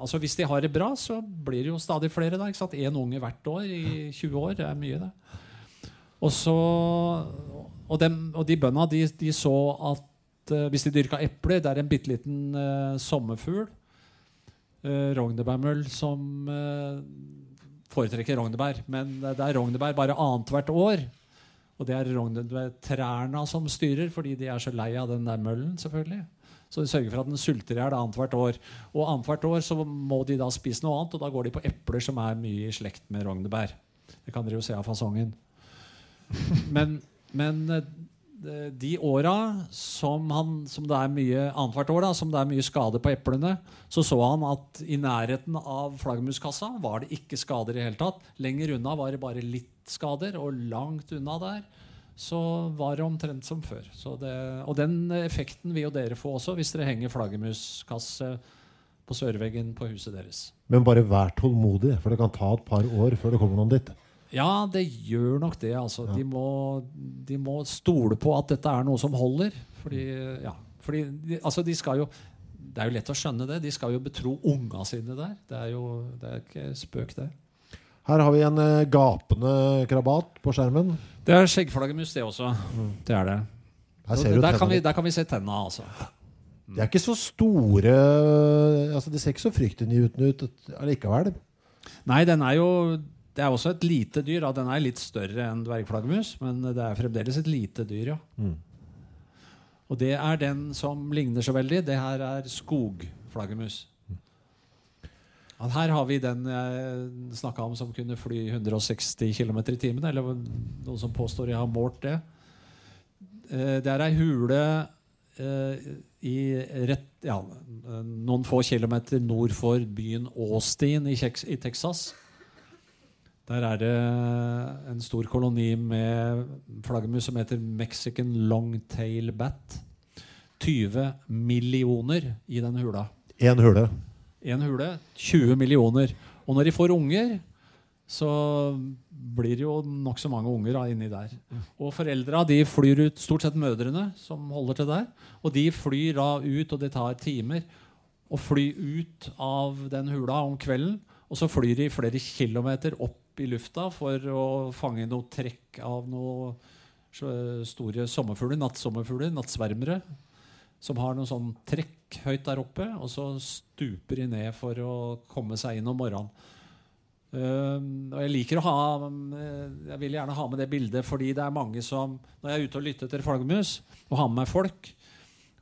Altså Hvis de har det bra, så blir det jo stadig flere. da? Én unge hvert år i 20 år. Det er mye, det. Og så Og, dem, og de bøndene de, de så at uh, hvis de dyrka epler Det er en bitte liten uh, sommerfugl, uh, rognebærmøll, som foretrekker rognebær. Men det er rognebær bare annethvert år. Og det er rognebærtrærne som styrer, fordi de er så lei av den der møllen. selvfølgelig. Så de sørger for at den sulter i hjel annethvert år. Og annethvert år så må de da spise noe annet, og da går de på epler som er mye i slekt med rognebær. Det kan dere jo se av fasongen. Men, men eh, de åra som, han, som det er mye annethvert år, da, som det er mye skade på eplene, så så han at i nærheten av flaggermuskassa var det ikke skader i hele tatt. Lenger unna var det bare litt skader, og langt unna der så var det omtrent som før. Det, og den effekten vil jo dere få også hvis dere henger flaggermuskasse på sørveggen på huset deres. Men bare vær tålmodig, for det kan ta et par år før det kommer noen dit. Ja, det gjør nok det. Altså. De, må, de må stole på at dette er noe som holder. Fordi, ja, fordi de, altså de skal jo Det er jo lett å skjønne det. De skal jo betro unga sine der. Det er jo det er ikke spøk, det. Her har vi en eh, gapende krabat på skjermen. Det er skjeggflaggermus, det også. Det er det. Ser du der, kan vi, der kan vi se tenna, altså. De er ikke så store altså De ser ikke så fryktinngytende ut allikevel. Nei, den er jo Det er også et lite dyr. Da. Den er litt større enn dvergflaggermus, men det er fremdeles et lite dyr, ja. Mm. Og det er den som ligner så veldig. Det her er skogflaggermus. Ja, her har vi den jeg snakka om som kunne fly 160 km i timen. Eller noen som påstår jeg har målt det. Eh, Det er ei hule eh, i rett, ja, noen få kilometer nord for byen Austin i Texas. Der er det en stor koloni med flaggermus som heter Mexican Longtail Bat. 20 millioner i den hula. Én hule. En hule, 20 millioner. Og når de får unger, så blir det jo nokså mange unger da, inni der. Og foreldra de flyr ut, stort sett mødrene, som holder til der. Og de flyr da ut, og det tar timer, å fly ut av den hula om kvelden. Og så flyr de flere kilometer i lufta for å fange noe trekk av noe store sommerfugler, nattsommerfugler, nattsvermere, som har noe sånn trekk høyt der oppe, og så stuper de ned for å komme seg inn om morgenen. Uh, og jeg liker å ha Jeg vil gjerne ha med det bildet fordi det er mange som Når jeg er ute og lytter etter flaggermus og har med meg folk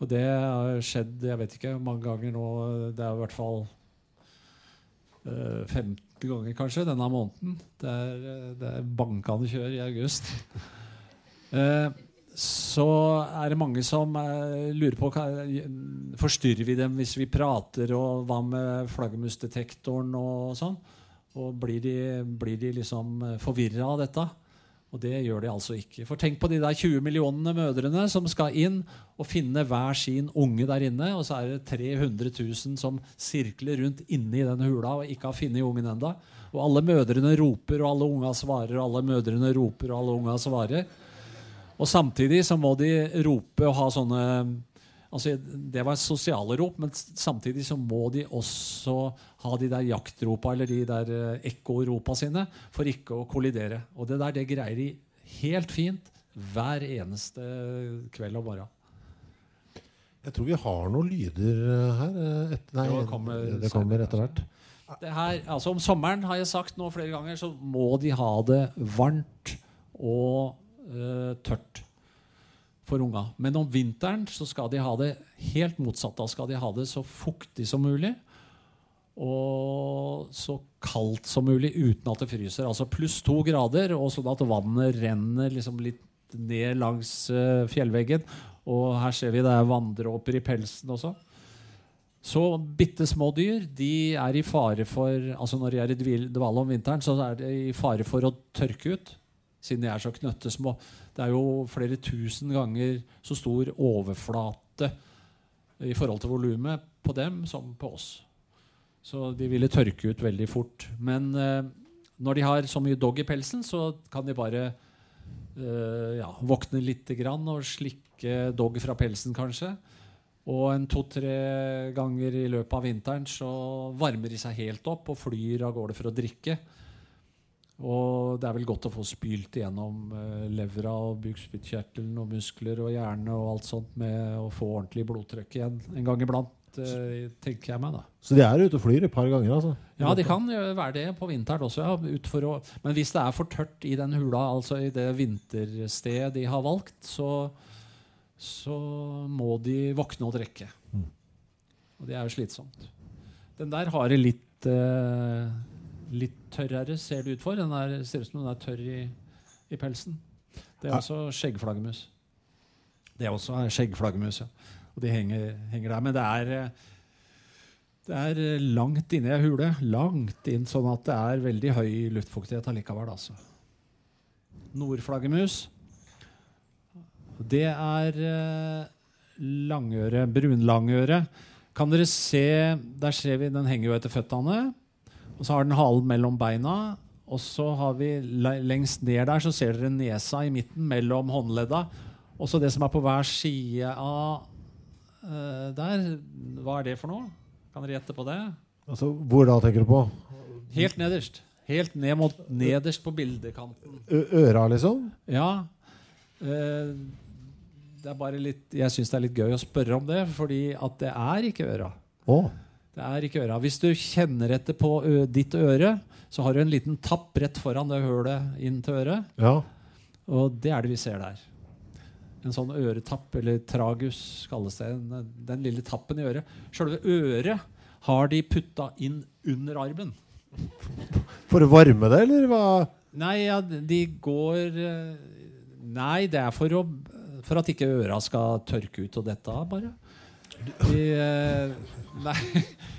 Og det har skjedd jeg vet ikke mange ganger nå. Det er i hvert fall uh, 50 ganger kanskje denne måneden. Det er, det er bankende kjør i august. *laughs* Eh, så er det mange som eh, lurer på Forstyrrer vi dem hvis vi prater, og hva med flaggermusdetektoren og sånn? Og blir de, blir de liksom forvirra av dette? Og det gjør de altså ikke. For tenk på de der 20 millionene mødrene som skal inn og finne hver sin unge der inne. Og så er det 300 000 som sirkler rundt inne i den hula og ikke har funnet ungen enda. Og alle mødrene roper, og alle unga svarer, og alle mødrene roper, og alle unga svarer. Og samtidig så må de rope og ha sånne altså Det var sosiale rop, men samtidig så må de også ha de der jaktropa eller de der uh, ekkoropa sine for ikke å kollidere. Og det der det greier de helt fint hver eneste kveld og morgen. Jeg tror vi har noen lyder her. Et, nei, det kommer, det kommer etter hvert. Her, altså om sommeren har jeg sagt nå flere ganger, så må de ha det varmt og uh, tørt for unga. Men om vinteren så skal de ha det helt motsatt. Da skal de ha det så fuktig som mulig og så kaldt som mulig uten at det fryser. Altså pluss to grader, og sånn at vannet renner liksom litt ned langs uh, fjellveggen. Og her ser vi det er vanndråper i pelsen også. Så bitte små dyr de er i fare for altså Når de er i dvale om vinteren, så er de i fare for å tørke ut. Siden de er så knøttesmå. Det er jo flere tusen ganger så stor overflate i forhold til volumet på dem som på oss. Så de ville tørke ut veldig fort. Men eh, når de har så mye dog i pelsen, så kan de bare eh, ja, våkne litt grann og slikke dog fra pelsen, kanskje. Og en to-tre ganger i løpet av vinteren så varmer de seg helt opp og flyr av gårde for å drikke. Og det er vel godt å få spylt igjennom uh, levra og bukspyttkjertelen og muskler og hjerne og alt sånt med å få ordentlig blodtrykk igjen en gang iblant. Uh, tenker jeg meg da Så de er ute og flyr et par ganger? altså? Ja, de kan være det på vinteren også. Ja, å, men hvis det er for tørt i den hula, altså i det vinterstedet de har valgt, så, så må de våkne og drikke. Mm. Og det er jo slitsomt. Den der har det litt uh, litt tørrere, ser det ut for. Den der, ser ut som den er tørr i, i pelsen. Det er også skjeggflaggermus. Det er også skjeggflaggermus, ja. Og de henger, henger, der. Men det er, det er langt inne i ei hule. Langt inn, sånn at det er veldig høy luftfuktighet allikevel. Altså. Nordflaggermus. Det er eh, langøre, brunlangøre. Kan dere se Der ser vi, den henger jo etter føttene. Og så har den halen mellom beina. Og så har vi lengst ned der så ser dere nesa i midten mellom håndledda. Og så det som er på hver side av uh, der. Hva er det for noe? Kan dere gjette på det? Altså, Hvor da tenker du på? Helt nederst. Helt ned mot nederst på bildekanten. Ø øra, liksom? Ja. Uh, det er bare litt Jeg syns det er litt gøy å spørre om det, fordi at det er ikke øra. Oh. Det er ikke øra. Hvis du kjenner etter på ditt øre, så har du en liten tapp rett foran det hølet inn til øret. Ja. Og det er det vi ser der. En sånn øretapp, eller tragus kalles det. Den, den lille tappen i øret. Sjølve øret har de putta inn under armen. For å varme det, eller hva? Nei, ja, de går Nei, det er for, å, for at ikke øra skal tørke ut og dette av, bare. De, *laughs* nei,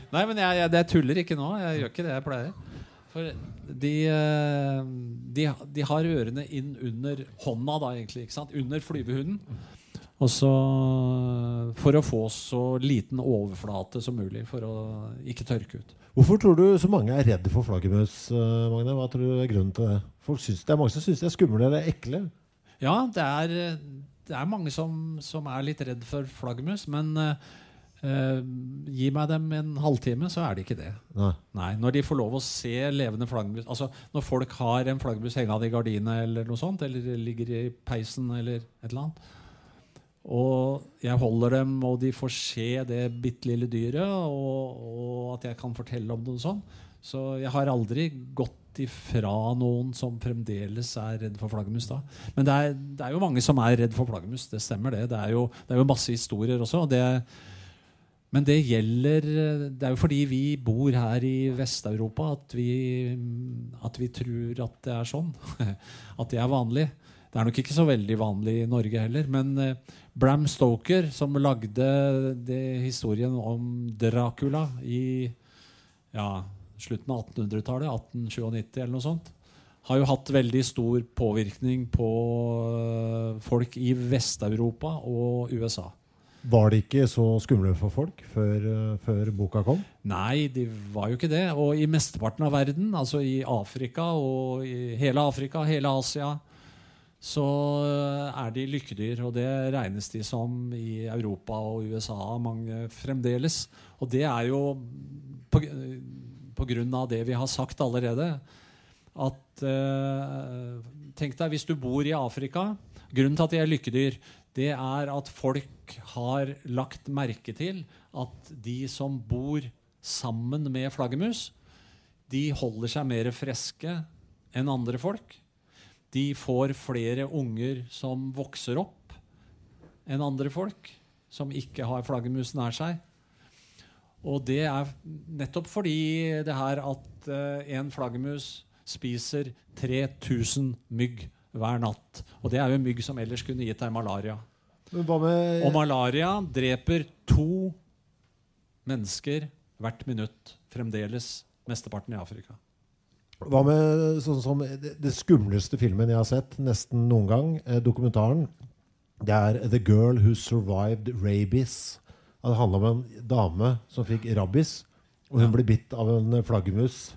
nei, men jeg, jeg, jeg, tuller ikke nå. Jeg gjør ikke det jeg pleier. For de, eh, de, de har ørene inn under hånda, da, egentlig. Under flyvehunden. Og så For å få så liten overflate som mulig, for å ikke tørke ut. Hvorfor tror du så mange er redd for flaggermus, eh, Magne? Hva tror du er grunnen til det? Folk synes, det er mange som syns de er skumle eller ekle. Ja, det er, det er mange som, som er litt redd for flaggermus, men eh, gi meg dem en halvtime, så er det ikke det. Nei. Nei, Når de får lov å se levende flaggermus Altså Når folk har en flaggermus hengende i gardinet eller noe sånt, eller ligger i peisen eller et eller annet, og jeg holder dem, og de får se det bitte lille dyret, og, og, at jeg kan fortelle om det og sånn. Så jeg har aldri gått ifra noen som fremdeles er redd for flaggermus. da. Men det er, det er, jo mange som er redd for flaggermus. Det stemmer, det. Det er jo, det er jo masse historier også. og Det, men det gjelder Det er jo fordi vi bor her i Vest-Europa at, at vi tror at det er sånn. *laughs* At det er vanlig. Det er nok ikke så veldig vanlig i Norge heller. Men eh, Bram Stoker, som lagde det, historien om Dracula i ja, slutten av 1800-tallet, 1897 eller noe sånt, har jo hatt veldig stor påvirkning på uh, folk i Vest-Europa og USA. Var de ikke så skumle for folk før, uh, før, boka kom? Nei, de var jo ikke det. Og i mesteparten av verden, altså i Afrika og i hele Afrika, hele Asia, så eh, er de lykkedyr. Og det regnes de som i Europa og USA mange fremdeles. Og det er jo på, på grunn av det vi har sagt allerede. At eh, Tenk deg hvis du bor i Afrika. Grunnen til at de er lykkedyr, det er at folk har lagt merke til at de som bor sammen med flaggermus, de holder seg mer friske enn andre folk. De får flere unger som vokser opp enn andre folk som ikke har flaggermus nær seg. Og det er nettopp fordi det her at uh, en flaggermus spiser 3000 mygg hver natt. Og det er jo mygg som ellers kunne gitt deg malaria. Og malaria dreper to mennesker hvert minutt fremdeles, mesteparten i Afrika. Hva med sånn som det, skumleste filmen jeg har sett nesten noen gang, eh, dokumentaren? Det er 'The Girl Who Survived Rabies'. Det handler om en dame som fikk rabies. Og hun ble bitt av en flaggermus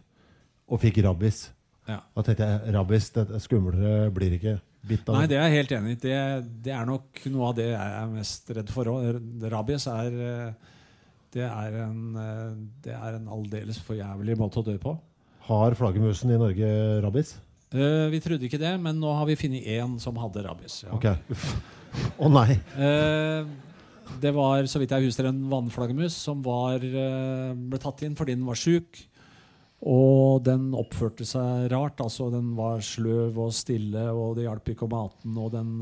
og fikk rabies. Ja. Da tenkte jeg rabies, det skumlere blir ikke. Bitt av Nei, det er jeg helt enig i. Det, det, er nok noe av det jeg er mest redd for òg. Rabies er eh, det er en, eh, det er en aldeles forjævlig måte å dø på. Har flaggermusen i Norge rabies? Uh, vi trodde ikke det, men nå har vi funnet én som hadde rabies. Ja. Ok, Å oh, nei. Uh, det var så vidt jeg husker en vannflaggermus som var, uh, ble tatt inn fordi den var sjuk. Og den oppførte seg rart. altså Den var sløv og stille, og det hjalp ikke om maten. Og den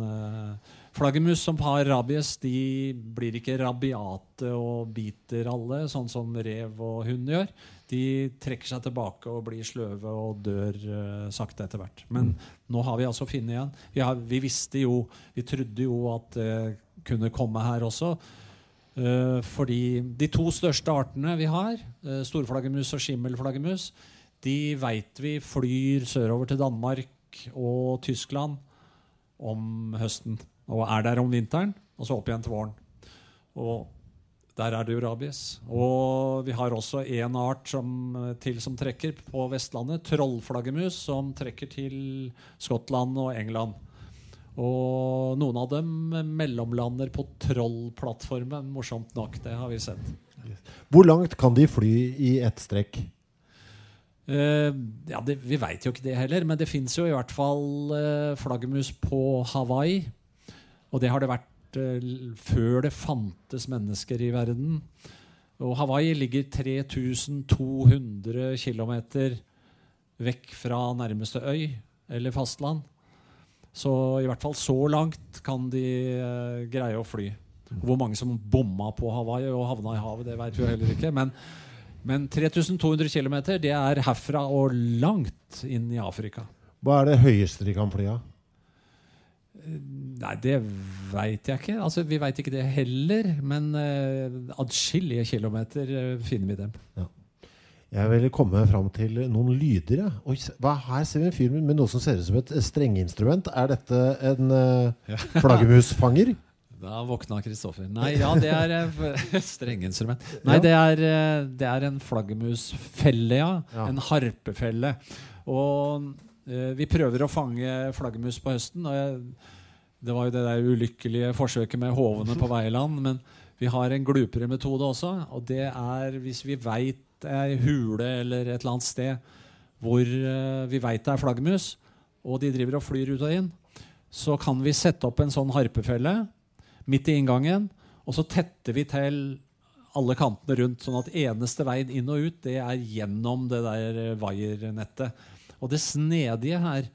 Flaggermus som har rabies, de blir ikke rabiate og biter alle, sånn som rev og hund gjør de trekker seg tilbake og blir sløve og dør eh, sakte etter hvert. Men mm. nå har vi altså funnet igjen. Vi, har, vi, visste jo, vi trodde jo at det uh, kunne komme her også. Uh, fordi de to største artene vi har, uh, storflaggermus og skimmelflaggermus, de veit vi flyr sørover til Danmark og Tyskland om høsten. Og er der om vinteren, og så opp igjen til våren. Og der er det jo rabies. Og vi har også én art som, til som trekker på Vestlandet. Trollflaggermus, som trekker til Skottland og England. Og noen av dem mellomlander på Trollplattformen, morsomt nok. Det har vi sett. Hvor langt kan de fly i ett strekk? Uh, ja, det, vi veit jo ikke det heller, men det fins jo i hvert fall uh, flaggermus på Hawaii. Og det har det vært uh, før det fantes mennesker i verden. Og Hawaii ligger 3200 km vekk fra nærmeste øy eller fastland. Så i hvert fall så langt kan de uh, greie å fly. Hvor mange som bomma på Hawaii og havna i havet, det vet vi heller ikke. Men, men 3200 km det er herfra og langt inn i Afrika. Hva er det høyeste de kan fly av? Nei, det veit jeg ikke. Altså, vi veit ikke det heller. Men uh, adskillige kilometer uh, finner vi dem. Ja. Jeg vil komme fram til noen lyder. Oi, her ser vi en fyr med noe som ser ut som et strengeinstrument. Er dette en uh, *laughs* flaggermusfanger? Da våkna Kristoffer. Nei, ja, det er eh, *laughs* strengeinstrument. Nei, det er, eh, det er en flaggermusfelle, ja. Ja. En harpefelle. Og eh, vi prøver å fange flaggermus på høsten. Og jeg, det var jo det der ulykkelige forsøket med hovene på veiland. Men vi har en glupere metode også. Og det er hvis vi veit ei hule eller et eller annet sted hvor eh, vi veit det er flaggermus, og de driver og flyr ut og inn, så kan vi sette opp en sånn harpefelle midt i inngangen, og så tetter vi til alle kantene rundt, sånn at eneste veien inn og ut det er gjennom det der vaiernettet. Og det snedige her,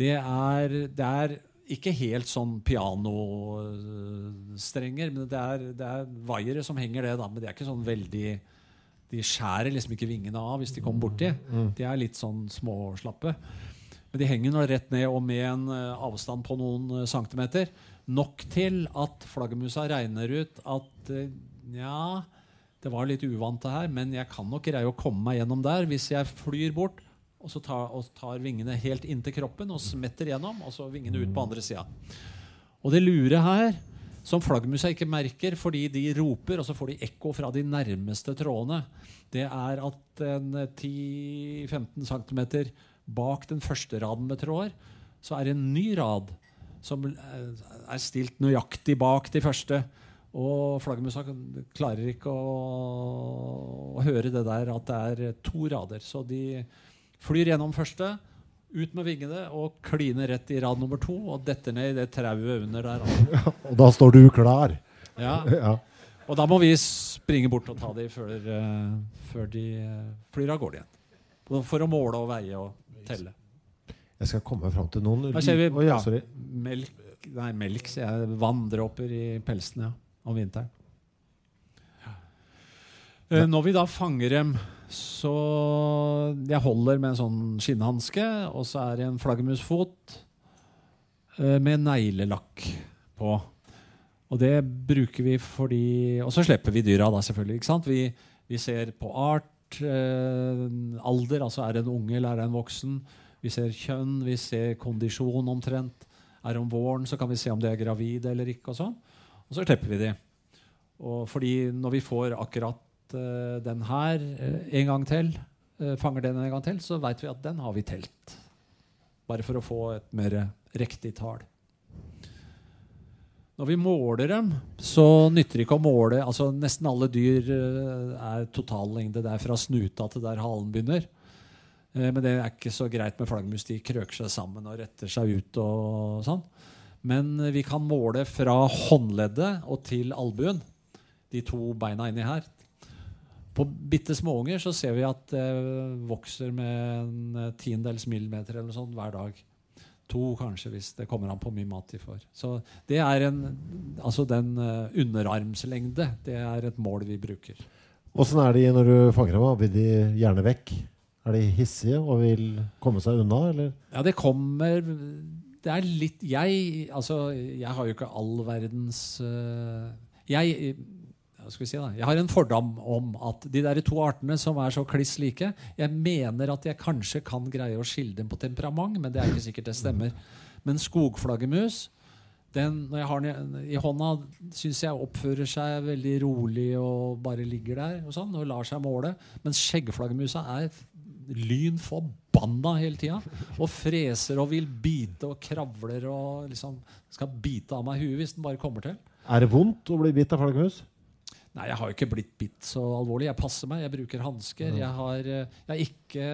det er, det er ikke helt sånn pianostrenger, men det er, det er vaiere som henger det, da, men det er ikke sånn veldig De skjærer liksom ikke vingene av hvis de kommer borti. De er litt sånn småslappe. Men de henger nå rett ned, og med en eh, avstand på noen eh, centimeter. Nok til at flaggermusa regner ut at nja, ja, det var litt uvant det her, men jeg kan nok greie å komme meg gjennom der hvis jeg flyr bort og så tar, og tar vingene helt inntil kroppen og smetter gjennom, og så vingene ut på andre sida. Og det lure her, som flaggermusa ikke merker fordi de roper, og så får de ekko fra de nærmeste trådene, det er at en 10-15 cm bak den første raden med tråder, så er det en ny rad som eh, er stilt nøyaktig bak de første. Og flaggermusa klarer ikke å, å høre det der at det er to rader. Så de flyr gjennom første, ut med vingene og kliner rett i rad nummer to og detter ned i det trauet under der. Og da står du klar. Ja. *laughs* Ja. Og da må vi springe bort og ta dem før, uh, før de uh, flyr av gårde igjen. For å måle og veie og telle. Jeg skal komme fram til noen Her ser vi oh, ja, melk, nei, melk, sier jeg. Vanndråper i pelsen ja, om vinteren. Uh, Når vi da fanger dem, så Jeg holder med en sånn skinnhanske, og så er det en flaggermusfot eh, med neglelakk på. Og det bruker vi fordi Og så slipper vi dyra, da, selvfølgelig. ikke sant? Vi, vi ser på art, eh, alder, altså er det en unge eller er det en voksen. Vi ser kjønn, vi ser kondisjon omtrent. Er det om våren, så kan vi se om de er gravide eller ikke. Og sånn. Og så slipper vi de. Og fordi når vi får akkurat eh, den her eh, en gang til, eh, fanger den en gang til, så veit vi at den har vi telt. Bare for å få et mer riktig tall. Når vi måler dem, så nytter det ikke å måle altså Nesten alle dyr er totallengde. Det er fra snuta til der halen begynner. Men det er ikke så greit med flaggermus. De krøker seg sammen og retter seg ut. og sånn. Men vi kan måle fra håndleddet og til albuen. De to beina inni her. På bitte små unger så ser vi at det vokser med en eh, tiendedels millimeter eller sånt hver dag. To kanskje, hvis det kommer an på mye mat de får. Så det er en, altså den eh, underarmslengde. Det er et mål vi bruker. Åssen er de når du fanger dem? Vil de gjerne vekk? Er de hissige og vil komme seg unna, eller? Ja, det kommer Det er litt Jeg altså, jeg har jo ikke all verdens Jeg si? Jeg har en fordom om at de der to artene som er så kliss like Jeg mener at jeg kanskje kan greie å skille dem på temperament, men det er ikke sikkert det stemmer. Men skogflaggermus den, når jeg har den i hånda, syns jeg oppfører seg veldig rolig og bare ligger der og sånn, og lar seg måle. Mens skjeggflaggermusa er lyn forbanna hele tida. Og freser og vil bite og kravler og liksom skal bite av meg huet hvis den bare kommer til. Er det vondt å bli bitt av flaggermus? Nei, jeg har jo ikke blitt bitt så alvorlig. Jeg passer meg, jeg bruker hansker. Jeg har, eh, jeg er ikke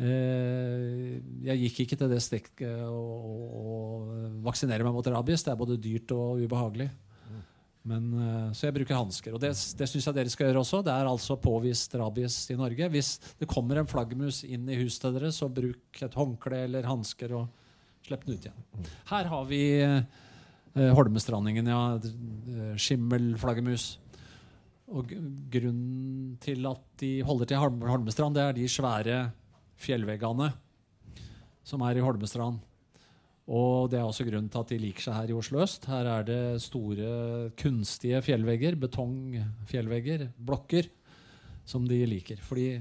eh, Jeg gikk ikke til det stikket å vaksinere meg mot rabies. Det er både dyrt og ubehagelig. Men, eh, så jeg bruker hansker. Og det, det syns jeg dere skal gjøre også. Det er altså påvist rabies i Norge. Hvis det kommer en flaggermus inn i huset til dere, så bruk et håndkle eller hansker og slipp den ut igjen. Her har vi eh, Holmestrandingen, ja. eh, Skimmelflaggermus. Og grunnen til at de holder til Holm- Holmestrand, det er de svære fjellveggene som er i Holmestrand. Og det er også grunnen til at de liker seg her i Oslo øst. Her er det store kunstige fjellvegger, betongfjellvegger, blokker, som de liker. Fordi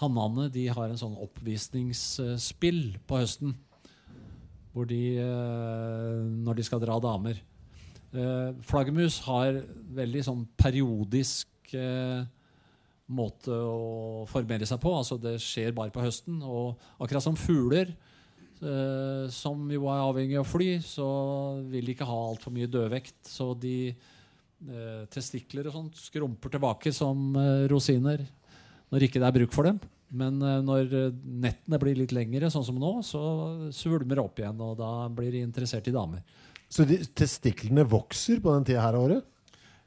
hannene de har en sånn oppvisningsspill på høsten. Hvor de, eh, når de skal dra damer flaggermus har veldig sånn periodisk eh, måte å formere seg på. Altså Det skjer bare på høsten. Og akkurat som fugler, eh, som jo er avhengig av fly, så vil de ikke ha altfor mye dødvekt. Så de eh, testikler og sånt skrumper tilbake som eh, rosiner når ikke det er bruk for dem. Men eh, når eh, nettene blir litt lengre, sånn som nå, så svulmer det opp igjen. Og da blir de interessert i damer. Så de, testiklene vokser på den tida her av året?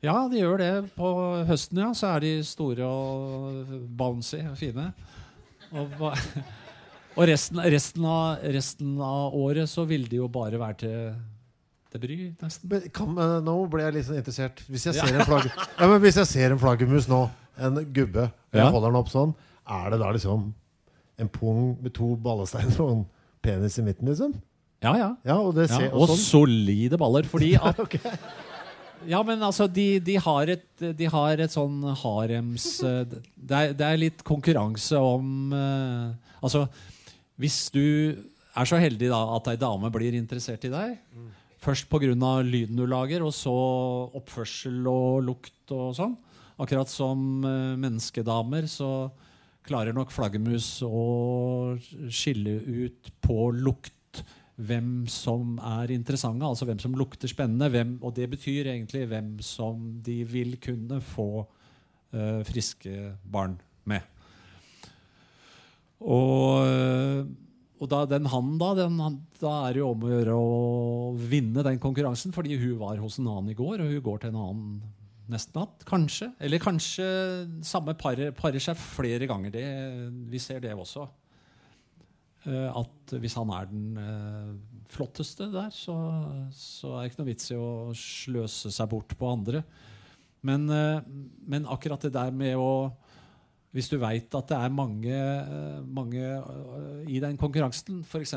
Ja, de gjør det. På høsten ja, så er de store og bouncy og fine. Og, og resten, resten, av, resten av året så vil de jo bare være til, til bry, nesten. Men kan, eh, nå ble jeg litt sånn interessert. Hvis jeg ser Ja. en, flagg, *laughs* ja, men hvis jeg ser en flaggermus nå, en gubbe, og jeg holder den opp sånn, er det da liksom en pung med to ballesteiner og en penis i midten, liksom? Ja, ja. Ja, og ser og sånn. solide baller. Fordi *laughs* at okay. Ja, men altså, de, de, har et, de har et sånn harems *laughs* eh, det er, det er litt konkurranse om uh, Altså, hvis du er så heldig da at ei dame blir interessert i deg, først pga. lyden du lager, og så oppførsel og lukt og sånn Akkurat som uh, menneskedamer så klarer nok flaggermus å skille ut på lukt hvem som er interessante, altså hvem som lukter spennende. Hvem, og det betyr egentlig hvem som de vil kunne få uh, friske barn med. Og, eh, og da den han da, den, da er det jo om å gjøre å vinne den konkurransen, fordi hun var hos en annen i går, og hun går til en annen neste natt. Kanskje. Eller kanskje samme parer parer seg flere ganger. Det, vi ser det også. Eh, at hvis han er den eh, flotteste der, så, så er det ikke noe vits i å sløse seg bort på andre. Men, eh, men akkurat det der med å Hvis du veit at det er mange, mange i den konkurransen, f.eks.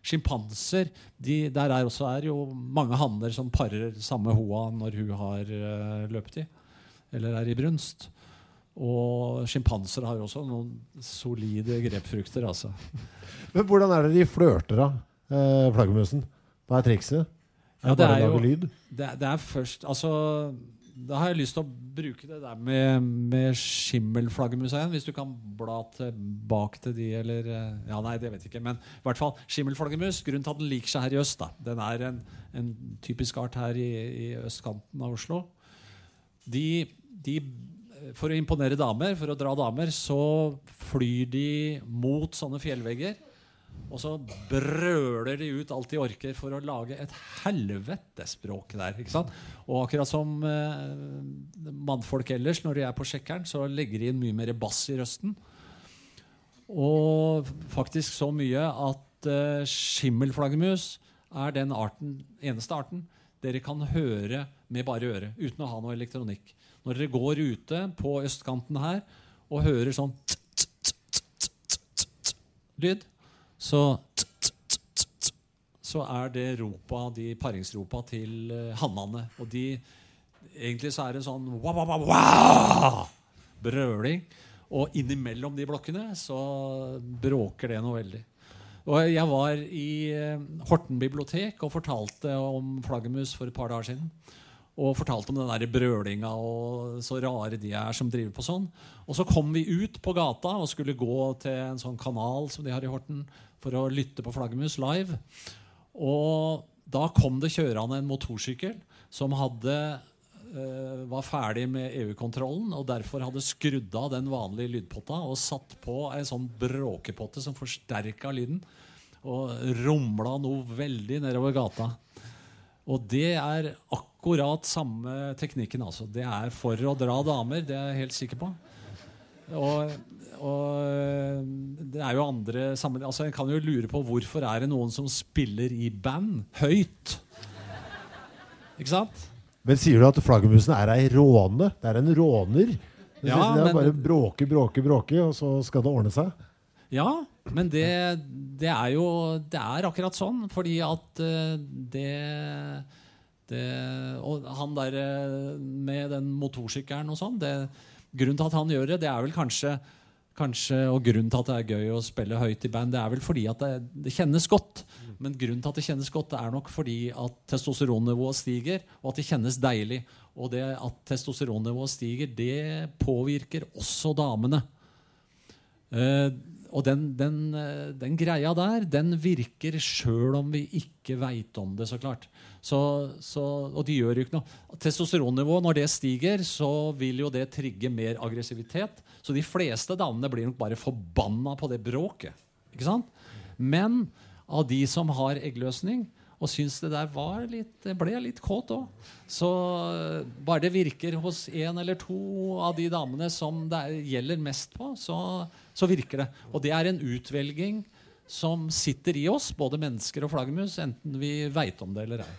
sjimpanser de, Der er også er jo mange hanner som parer samme hoa når hun har eh, løpetid, eller er i brunst. Og sjimpanser har også noen solide grepfrukter, altså. *laughs* Men hvordan er det de flørter, da? Eh, flaggermusen? Hva er trikset? Er det det er jo- lyd? Det, det er først Altså, da har jeg lyst til å bruke det der med, med skimmelflaggermus igjen. Hvis du kan bla tilbake til de, eller eh, Ja, nei, det vet jeg ikke. Men i hvert fall skimmelflaggermus. Grunnen til at den liker seg her i øst, da. Den er en, en typisk art her i, i østkanten av Oslo. De, de For å imponere damer, for å dra damer, så flyr de mot sånne fjellvegger. Og så brøler de ut alt de orker for å lage et helvetespråk der. ikke sant? Og akkurat som eh, mannfolk ellers, når de er på sjekkeren, så legger de inn mye mer bass i røsten. Og faktisk så mye at eh, skimmelflaggermus er den arten, eneste arten dere kan høre med bare øret, uten å ha noe elektronikk. Når dere går ute på østkanten her og hører sånn lyd, så så er det ropa, de paringsropa til uh, hannene. Og de Egentlig så er det en sånn wa, wa, wa, brøling. Og innimellom de blokkene så bråker det noe veldig. Og jeg var i eh, Horten bibliotek og fortalte om flaggermus for et par dager siden. Og fortalte om den der brølinga og så rare de er som driver på sånn. Og så kom vi ut på gata og skulle gå til en sånn kanal som de har i Horten, for å lytte på flaggermus live. Og da kom det kjørende en motorsykkel som hadde eh, var ferdig med EU-kontrollen og derfor hadde skrudd av den vanlige lydpotta og satt på en sånn bråkepotte som forsterka lyden. Og rumla noe veldig nedover gata. Og det er akkurat samme teknikken. altså. Det er for å dra damer, det er jeg helt sikker på. Og, og det er jo andre sammen, altså En kan jo lure på hvorfor er det noen som spiller i band høyt. Ikke sant? Men sier du at flaggermusen er ei råne? Det er en råner? Det, Ja, det er men- bare bråke, bråke, bråke, og så skal det ordne seg? Ja, men det, det er jo Det er akkurat sånn, fordi at eh, det, det Og han der eh, med den motorsykkelen og sånn Grunnen til at han gjør det, det er vel kanskje kanskje, og grunnen til at det er gøy å spille høyt i band, det er vel fordi at det, det kjennes godt. Men grunnen til at det kjennes godt, det er nok fordi at testosteronnivået stiger, og at det kjennes deilig. Og det at testosteronnivået stiger, det påvirker også damene. Eh, og den, den, eh, den, greia der, den virker sjøl om vi ikke veit om det, så klart. Så, så, og de gjør jo ikke noe. Testosteronnivået, når det stiger, så vil jo det trigge mer aggressivitet. Så de fleste damene blir nok bare forbanna på det bråket. Ikke sant? Men av de som har eggløsning, og syns det der var litt, ble litt kåt òg. Så eh, bare det virker hos én eller to av de damene som det gjelder mest på, så, så, virker det. Og det er en utvelging som sitter i oss, både mennesker og flaggermus, enten vi veit om det eller ei.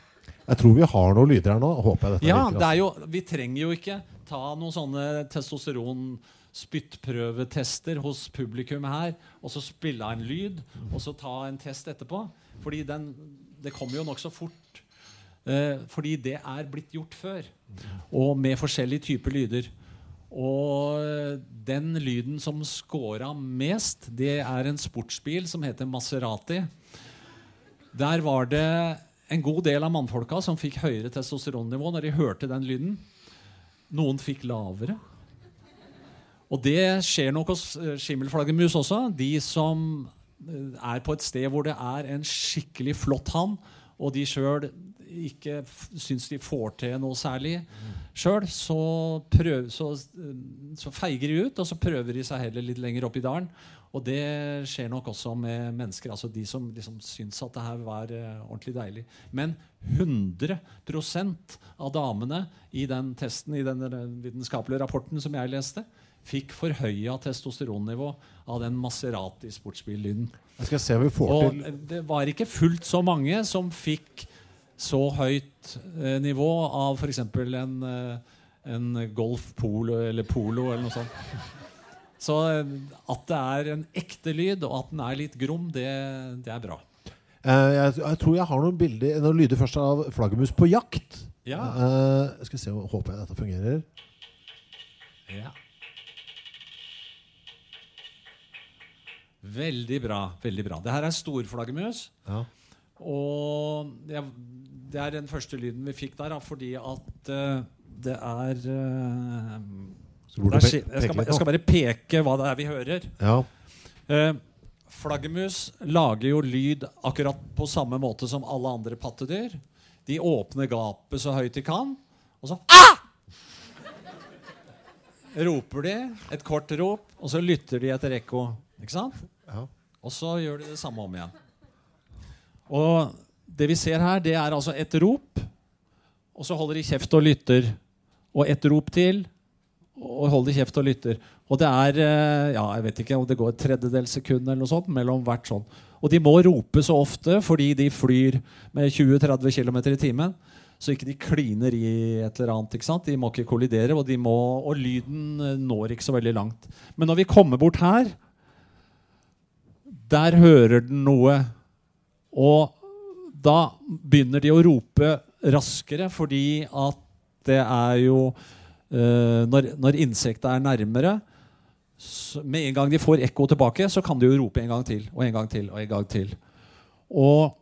Jeg tror vi har noen lyder her nå. håper jeg dette ja, virker, er jo, Vi trenger jo ikke ta noen sånne testosteronspyttprøvetester hos publikum her, og så spille av en lyd, og så ta en test etterpå. Fordi den, det kommer jo nokså fort. Eh, fordi det er blitt gjort før. Og med forskjellige typer lyder. Og den lyden som scora mest, det er en sportsbil som heter Maserati. Der var det en god del av mannfolka som fikk høyere testosteronnivå når de hørte den lyden. Noen fikk lavere. Og det skjer nok hos eh, skimmelflaggermus også. De som er på et sted hvor det er en skikkelig flott hann, og de sjøl ikke syns de får til noe særlig sjøl, så, så, så, feiger de ut, og så prøver de seg heller litt lenger opp i dalen. Og det skjer nok også med mennesker, altså de som liksom syns at det her var uh, ordentlig deilig. Men 100% av damene i den testen, i den vitenskapelige rapporten som jeg leste, fikk forhøya testosteronnivå av den Maserati-sportsbillyden. Jeg skal se om vi får og til Det var ikke fullt så mange som fikk så høyt eh, nivå av f.eks. En, eh, en Golf Polo eller Polo eller noe sånt. Så eh, at det er en ekte lyd, og at den er litt grom, det, det er bra. Eh, jeg, jeg, tror jeg har noen bilder Noen lyder først av flaggermus på jakt. Ja. Eh, skal se, Håper jeg dette fungerer. Ja. Veldig bra. veldig bra. Det her er storflaggermus. Ja. Og det, det, er den første lyden vi fikk der, fordi at uh, det er uh, jeg, skal, jeg, skal, bare peke hva det er vi hører. Ja. Uh, flaggermus lager jo lyd akkurat på samme måte som alle andre pattedyr. De åpner gapet så høyt de kan, og så ah! roper de et kort rop, og så lytter de etter ekko. Ikke sant? Ja. Og så gjør de det samme om igjen. Og det vi ser her, det er altså et rop, og så holder de kjeft og lytter. Og et rop til, og holder kjeft og lytter. Og det er eh, ja, jeg vet ikke om det går et tredjedels sekund eller noe sånt mellom hvert sånn. Og de må rope så ofte fordi de flyr med 20-30 km i timen. Så ikke de kliner i et eller annet. ikke sant? De må ikke kollidere, og, må, og lyden eh, når ikke så veldig langt. Men når vi kommer bort her, der hører den noe. Og da begynner de å rope raskere, fordi at det er jo eh, Når, når insektet er nærmere så, Med en gang de får ekko tilbake, så kan de jo rope en gang til og en gang til og en gang til. Og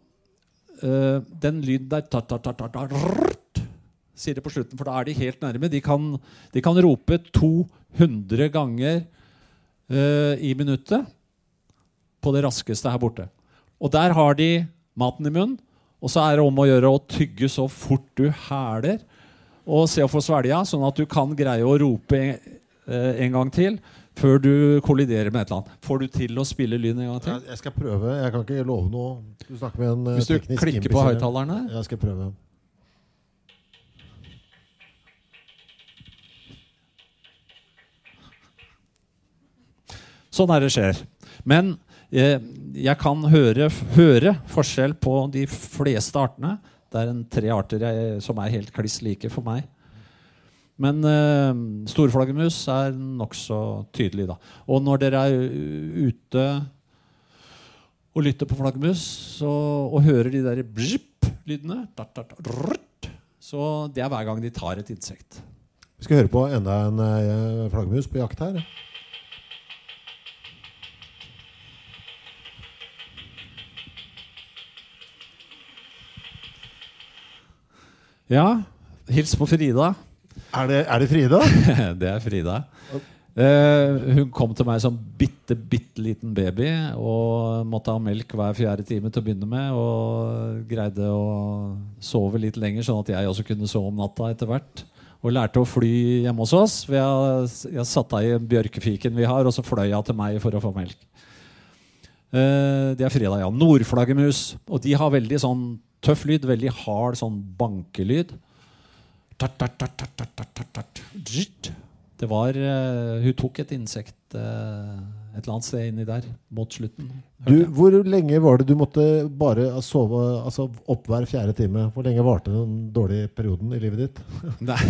eh, den lyden der tar, tar, tar, tar, rrrt, sier det på slutten, for da er de helt nærme. De kan, de kan rope 200 ganger eh, i minuttet på det raskeste her borte. Og der har de maten i munnen. Og så er det om å gjøre å tygge så fort du hæler, og se å få svelga, sånn at du kan greie å rope en, eh, en, gang til før du kolliderer med et eller annet. Får du til å spille lyd en gang til? Jeg, jeg skal prøve. Jeg kan ikke love noe. Du snakker med en eh, Hvis du klikker på høyttalerne? Jeg skal prøve. Sånn er det skjer. Men jeg, jeg kan høre, høre, forskjell på de fleste artene. Det er en tre arter jeg, som er helt kliss like for meg. Men eh, storflaggermus er nokså tydelig, da. Og når dere er ute og lytter på flaggermus og hører de der bzip-lydene Så det er hver gang de tar et insekt. Vi skal høre på enda en uh, flaggermus på jakt her. Ja, hils på Frida. Er det, er det Frida? *laughs* det er Frida. Uh, hun kom til meg som bitte, bitte liten baby og måtte ha melk hver fjerde time til å begynne med. Og greide å sove litt lenger, sånn at jeg også kunne sove om natta etter hvert. Og lærte å fly hjemme hos oss. Jeg, jeg satte henne i bjørkefiken vi har, og så fløy hun til meg for å få melk. Eh, det er fredag, ja. Nordflaggermus. Og de har veldig sånn tøff lyd. Veldig hard sånn bankelyd. Det var eh, Hun tok et insekt eh, et eller annet sted inni der mot slutten. Du, hvor lenge var det du måtte bare sove altså opp hver fjerde time? Hvor lenge varte den dårlige perioden i livet ditt? *laughs* *laughs* Nei.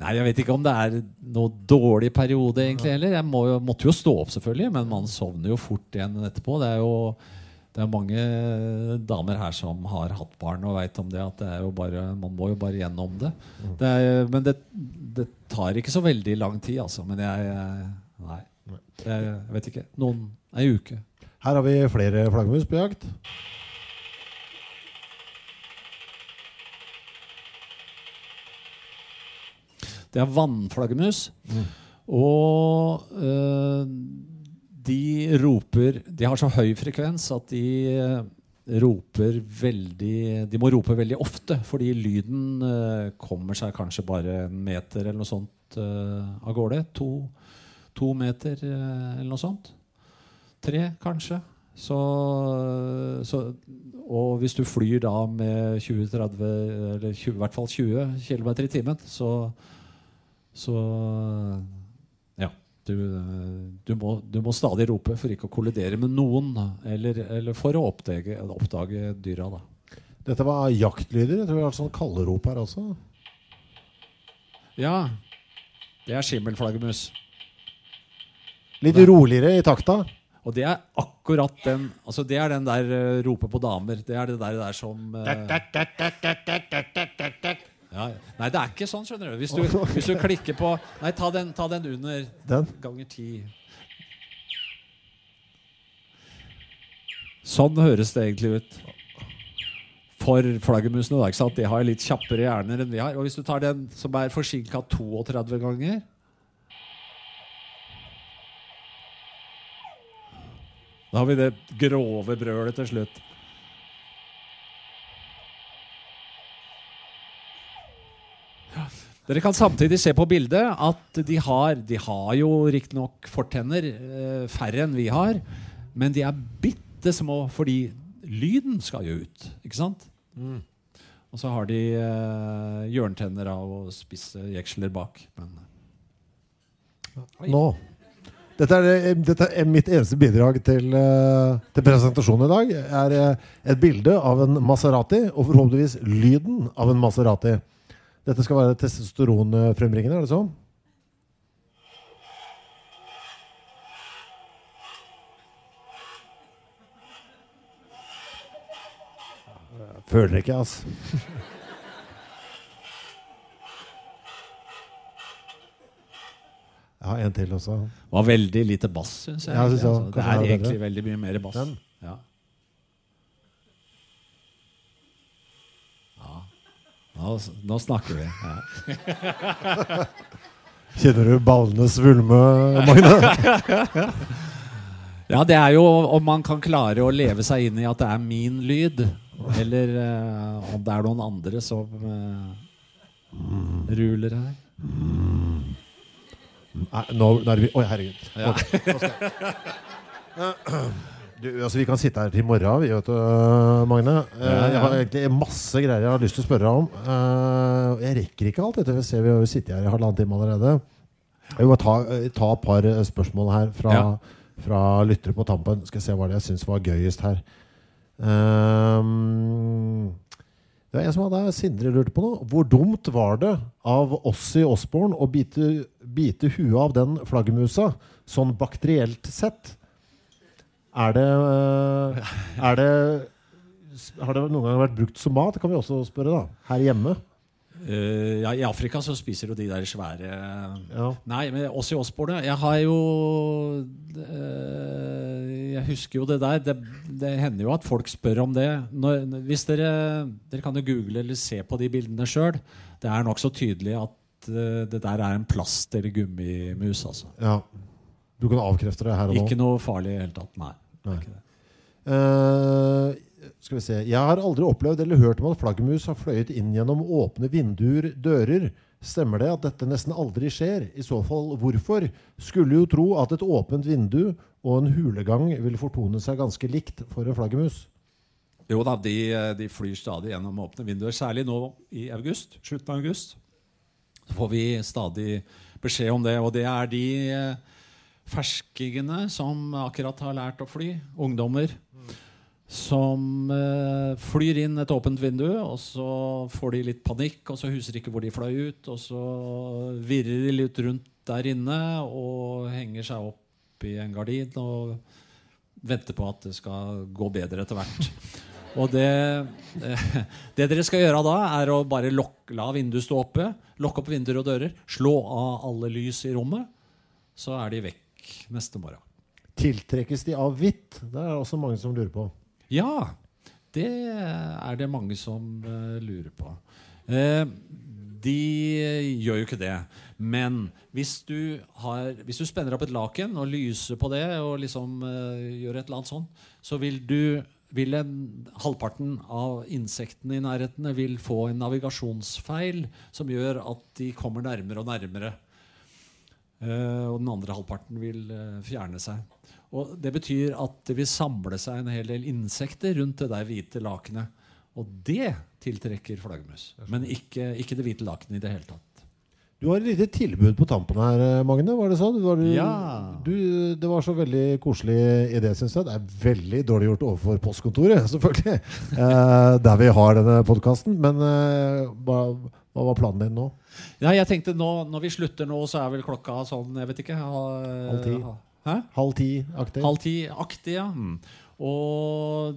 Nei, jeg vet ikke om det er noe dårlig periode egentlig heller. Jeg må jo, måtte jo stå opp, selvfølgelig, men man sovner jo fort igjen etterpå. Det er jo det er mange damer her som har hatt barn og veit om det. at det er jo bare, Man må jo bare gjennom det. det er, men det, det, tar ikke så veldig lang tid, altså. Men jeg Nei. Jeg vet ikke. Noen Ei uke. Her har vi flere flaggermus på jakt. Det er vannflaggermus. Mm. Og øh, de roper De har så høy frekvens at de øh, roper veldig De må rope veldig ofte, fordi lyden øh, kommer seg kanskje bare en meter eller noe sånt av gårde. To, to meter eller noe sånt. Tre, kanskje. Så, så, og hvis du flyr da med 20-30, eller 20, i hvert fall 20 km i timen, så så ja. Du, du, må, du, må, stadig rope for ikke å kollidere med noen, eller, eller for å oppdage, oppdage, dyra. Da. Dette var jaktlyder. Jeg tror det var sånn kallerop her også. Ja. Det er skimmelflaggermus. Litt roligere i takta. Og det er akkurat den Altså det er den der uh, rope på damer. Det er det der, der som uh, ja, nei, det er ikke sånn, skjønner du. Hvis du, hvis du klikker på Nei, ta den, ta den under den? ganger ti. Sånn høres det egentlig ut. For flaggermusene. Da, ikke sant? De har litt kjappere hjerner enn vi har. Og hvis du tar den som er forsinka 32 ganger Da har vi det grove brølet til slutt. Dere kan samtidig se på bildet at de har, de har jo riktignok fortenner, eh, færre enn vi har, men de er bitte små fordi lyden skal jo ut. Ikke sant? Mm. Og så har de eh, hjørnetenner av å spisse jeksler bak. Men, Nå. Dette er, dette er, mitt eneste bidrag til, uh, til presentasjonen i dag. er et bilde av en Maserati, og forhåpentligvis lyden av en Maserati. Dette skal være testosteronfrembringende, er det sånn? Føler ikke, altså. Jeg har en til også. Det var veldig lite bass, syns jeg. Ja, synes jeg altså, det er egentlig veldig mye mer bass. Den? Nå, nå snakker vi. Ja. *laughs* Kjenner du ballene svulme, Magne? *laughs* ja, det er jo om man kan klare å leve seg inn i at det er min lyd, eller uh, om det er noen andre som uh, ruler her. Nei, nå, nå er vi Oi, herregud. Ja. *laughs* Du, altså, vi kan sitte her til i morgen, vi, vet du, Magne. Uh, ja, ja. Jeg har egentlig masse greier jeg har lyst til å spørre deg om. Uh, jeg rekker ikke alt. Vi, ser, Vi har jo sittet her i halvannen time allerede. Jeg vil bare ta, ta, et par eh, spørsmål her fra, ja. fra lyttere på tampen. Skal se hva det jeg syns var gøyest her. Um, det var en som hadde Sindre lurte på noe. Hvor dumt var det av Ossi Osborn å bite, bite huet av den flaggermusa, sånn bakterielt sett? Er det, eh, er det Har det noen gang vært brukt som mat? Det kan vi også spørre, da. Her hjemme. Uh, ja, I Afrika så spiser jo de der svære ja. Nei, men også i Åsbordet. Jeg har jo uh, jeg husker jo det der. Det, det hender jo at folk spør om det. Når, hvis dere, dere kan jo google eller se på de bildene sjøl. Det er nokså tydelig at uh, det der er en plast- eller gummimus. Altså. Ja. Du kan avkrefte det her og nå? Ikke noe farlig i det hele tatt. Nei. Nei. Ikke det. Eh, skal vi se Jeg har aldri opplevd eller hørt om at flaggermus har fløyet inn gjennom åpne vinduer, dører. Stemmer det at dette nesten aldri skjer? I så fall hvorfor? Skulle jo tro at et åpent vindu og en hulegang vil fortone seg ganske likt for en flaggermus. Jo da, de, de flyr stadig gjennom åpne vinduer. Særlig nå i august. Slutten av august. Så får vi stadig beskjed om det. Og det er de eh, ferskingene som akkurat har lært å fly. Ungdommer. Som eh, flyr inn et åpent vindu, og så får de litt panikk, og så husker de ikke hvor de fløy ut. Og så virrer de litt rundt der inne og henger seg opp i en gardin og venter på at det skal gå bedre etter hvert. Og det, *laughs* det dere skal gjøre da, er å bare lok, la vinduet stå oppe. Lokke opp vinduer og dører. Slå av alle lys i rommet. Så er de vekk neste morgen. Tiltrekkes de av hvitt? Det er det også mange som lurer på. Ja, det er det mange som uh, lurer på. Eh, de gjør jo ikke det. Men hvis du, har, hvis du spenner opp et laken og lyser på det, og liksom uh, gjør et eller annet sånn, så vil du vil en, halvparten av insektene i nærheten vil få en navigasjonsfeil som gjør at de kommer nærmere og nærmere. Eh, og den andre halvparten vil eh, fjerne seg. Og Det betyr at det vil samle seg en hel del insekter rundt det der hvite lakenet. Og det tiltrekker flaggermus. Men ikke, ikke det hvite lakenet i det hele tatt. Du har et lite tilbud på tampen her, eh, Magne. Var det sånn? Var du, Ja. du, det var så veldig koselig idé, syns jeg. Det er veldig dårlig gjort overfor postkontoret, *laughs* selvfølgelig. Eh, der vi har denne podkasten. Men eh, hva, hva var planen din nå? Ja, jeg tenkte nå, Når vi slutter nå, så er vel klokka sånn jeg vet ikke Halv ti. Hæ? Halv ti-aktig? Halv ti-aktig, ja. Mm. Og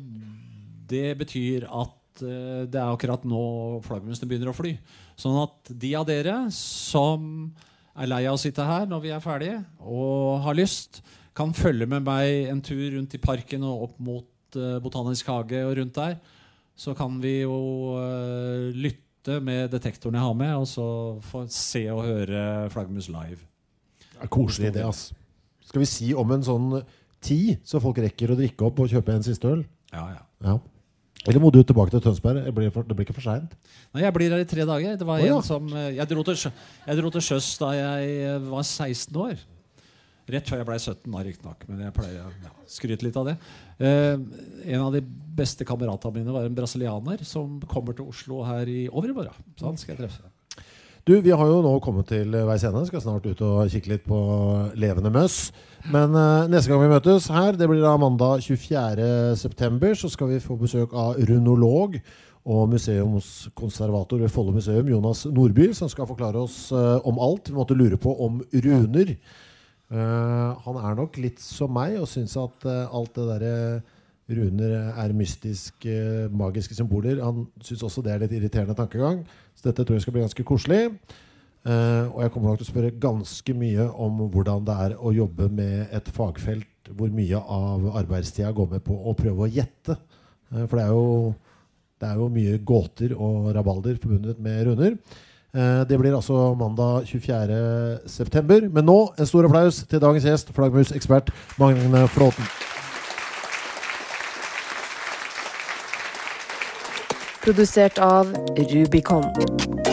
det betyr at eh, det er akkurat nå flaggermusene begynner å fly. Sånn at de av dere som er lei av å sitte her når vi er ferdige, og har lyst, kan følge med meg en tur rundt i parken og opp mot eh, Botanisk hage og rundt der. Så kan vi jo eh, lytte med detektoren jeg har med, og så få se og høre flaggermus live. Det er koselig idé, ass. Skal vi si om en sånn ti, så folk rekker å drikke opp og kjøpe en siste øl? Ja, ja. Ja. Eller må du tilbake til Tønsberg? Det blir, for, det blir ikke for seint? Nei, jeg blir her i tre dager. Det var oh, ja. en som eh, jeg dro, til, jeg dro til sjøs da jeg var 16 år. Rett før jeg ble 17, da, riktignok. Men jeg pleier å ja, skryte litt av det. Eh, en av de beste kameratene mine var en brasilianer som kommer til Oslo her i overmorgen. Så han skal jeg treffe. Du, Vi har jo nå kommet til veis ende. Skal snart ut og kikke litt på levende møss. Men eh, neste gang vi møtes her, det blir da mandag 24.9., så skal vi få besøk av runolog og museumskonservator ved Follo museum, Jonas Nordby, som skal forklare oss eh, om alt vi måtte lure på om runer. Eh, han er nok litt som meg og syns at uh, alt det derre runer er mystiske, magiske symboler. Han syns også det er litt irriterende tankegang. Så dette tror jeg skal bli ganske koselig. Eh, og jeg kommer nok til å spørre ganske mye om hvordan det er å jobbe med et fagfelt hvor mye av arbeidstida går med på å prøve å gjette. Eh, for det er, jo, det er jo mye gåter og rabalder forbundet med runer. Eh, det blir altså mandag 24.9. Men nå en stor applaus til dagens gjest, flaggermusekspert Magne Flåten. Produsert av Rubicon.